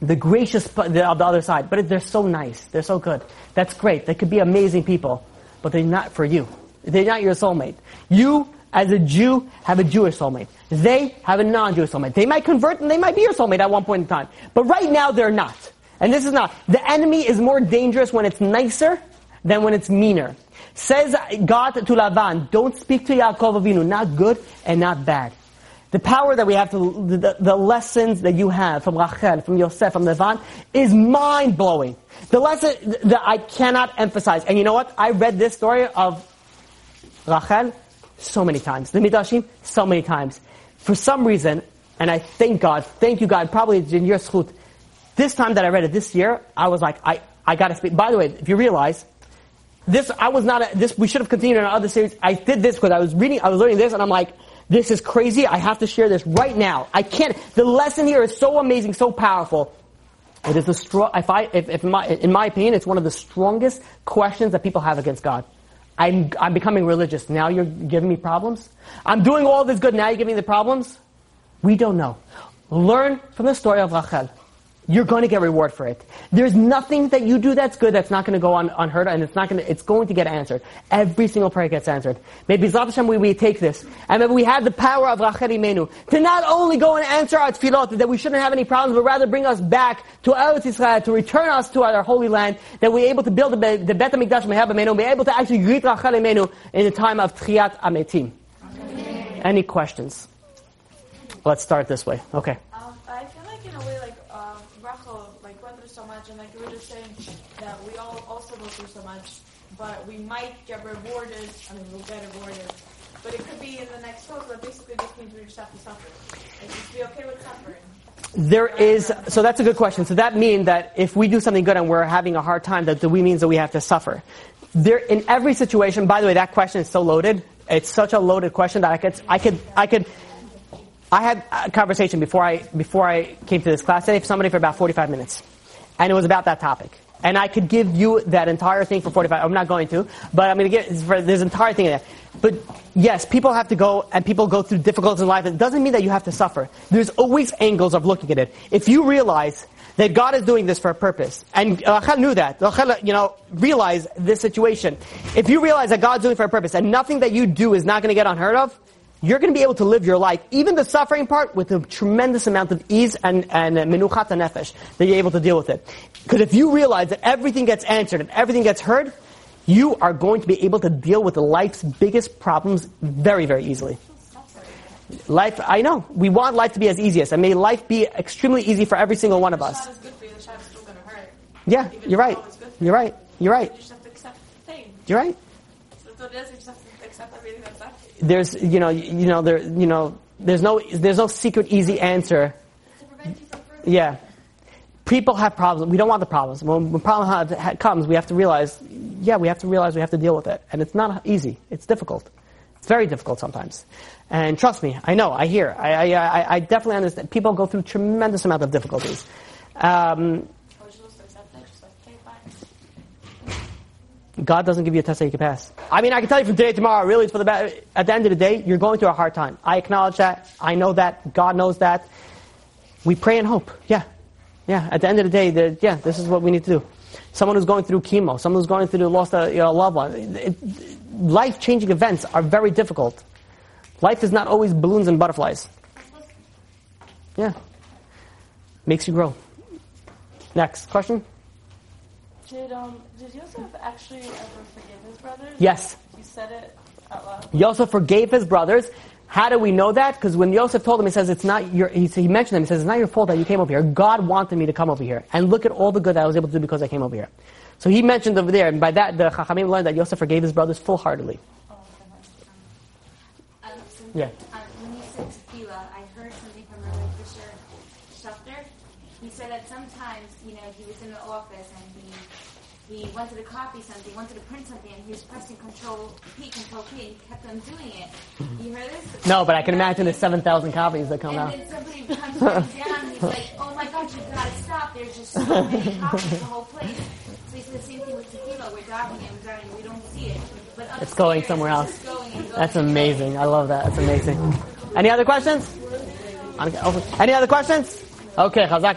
The gracious of the other side. But they're so nice. They're so good. That's great. They could be amazing people. But they're not for you. They're not your soulmate. You as a Jew, have a Jewish soulmate. They have a non-Jewish soulmate. They might convert and they might be your soulmate at one point in time. But right now, they're not. And this is not. The enemy is more dangerous when it's nicer than when it's meaner. Says God to Lavan, don't speak to Yaakov Avinu, not good and not bad. The power that we have to, the, the lessons that you have from Rachel, from Yosef, from Lavan, is mind-blowing. The lesson that I cannot emphasize. And you know what? I read this story of Rachel so many times. The Midrashim, so many times. For some reason, and I thank God, thank you God, probably in your schut, this time that I read it this year, I was like, I, I gotta speak. By the way, if you realize, this, I was not, a, this, we should have continued in our other series. I did this because I was reading, I was learning this and I'm like, this is crazy. I have to share this right now. I can't, the lesson here is so amazing, so powerful. It is the strong, if I, if, if my, in my opinion, it's one of the strongest questions that people have against God. I'm, I'm becoming religious. Now you're giving me problems? I'm doing all this good. Now you're giving me the problems? We don't know. Learn from the story of Rachel you're going to get reward for it. There's nothing that you do that's good that's not going to go un- unheard and it's not going to, it's going to get answered. Every single prayer gets answered. Maybe Hashem we, we take this and maybe we have the power of Rachel Imenu to not only go and answer our tefillot that we shouldn't have any problems, but rather bring us back to Eretz Yisrael, to return us to our holy land, that we're able to build the, the Bet HaMikdash Mehab Imenu, be able to actually greet Rachel Imenu in the time of Techiyat HaMetim. Any questions? Let's start this way. Okay. But we might get rewarded. I mean, we'll get rewarded. But it could be in the next world, but basically this means we just have to suffer. And just be okay with suffering. There is, so that's a good question. So that means that if we do something good and we're having a hard time, that we means that we have to suffer. There, in every situation, by the way, that question is so loaded. It's such a loaded question that I could, I could, I could, I had a conversation before I, before I came to this class today for somebody for about 45 minutes. And it was about that topic. And I could give you that entire thing for 45. I'm not going to, but I'm going to get for this entire thing there. But yes, people have to go and people go through difficulties in life. It doesn't mean that you have to suffer. There's always angles of looking at it. If you realize that God is doing this for a purpose, and uh, Rachel knew that, Rachel, you know, realize this situation. If you realize that God's doing it for a purpose, and nothing that you do is not going to get unheard of, you're going to be able to live your life, even the suffering part, with a tremendous amount of ease and, and uh, menuchat nefesh, that you're able to deal with it. Because if you realize that everything gets answered and everything gets heard, you are going to be able to deal with life's biggest problems very, very easily. Life, I know. We want life to be as easy as, and may life be extremely easy for every single one of us. The shot is good for you. The shot is still going to hurt. Yeah, you're right. it's good for you. You're right. You're right. You just have to accept the thing. You're right. So that's what it is. You just have to accept everything that's happening. There's, you know, you know, there, you know, there's no, there's no secret easy answer. To prevent you from. Yeah. People have problems. We don't want the problems. When the problem comes, we have to realize, yeah, we have to realize we have to deal with it. And it's not easy. It's difficult. It's very difficult sometimes. And trust me, I know, I hear, I, I, I, I definitely understand. People go through tremendous amount of difficulties. Um, Or you're supposed to accept it. Just like, okay, fine. God doesn't give you a test that you can pass. I mean, I can tell you from today to tomorrow, really, it's for the best. At the end of the day, you're going through a hard time. I acknowledge that. I know that. God knows that. We pray and hope. Yeah. Yeah. At the end of the day, the, yeah, this is what we need to do. Someone who's going through chemo, someone who's going through lost a you know, loved one. Life changing events are very difficult. Life is not always balloons and butterflies. Yeah. Makes you grow. Next question? Did um did Yosef actually ever forgive his brothers? Yes. He said it out loud. Yosef forgave his brothers. How do we know that? Because when Yosef told him, he says, it's not your, he, he mentioned them, he says, it's not your fault that you came over here. God wanted me to come over here. And look at all the good that I was able to do because I came over here. So he mentioned over there, and by that, the Chachamim learned that Yosef forgave his brothers full-heartedly. Um, so, Yeah. Um, when you said tefillah, I heard something from Rabbi Fisher Schefter. He said that sometimes, you know, he was in the office and he he wanted to copy something, wanted to print something, and he was pressing Control P, Control P, and he kept on doing it. You heard this? No, but I can imagine the 7,000 copies that come And out. then somebody comes down, he's like, "Oh my God, you've gotta stop! There's just so many copies, the whole place." So said the same thing with tefillah. We're dropping it, we're dropping it, we don't see it, but It's going somewhere else. going going That's amazing. I love that. That's amazing. Any other questions? Any other questions? Okay, Chazak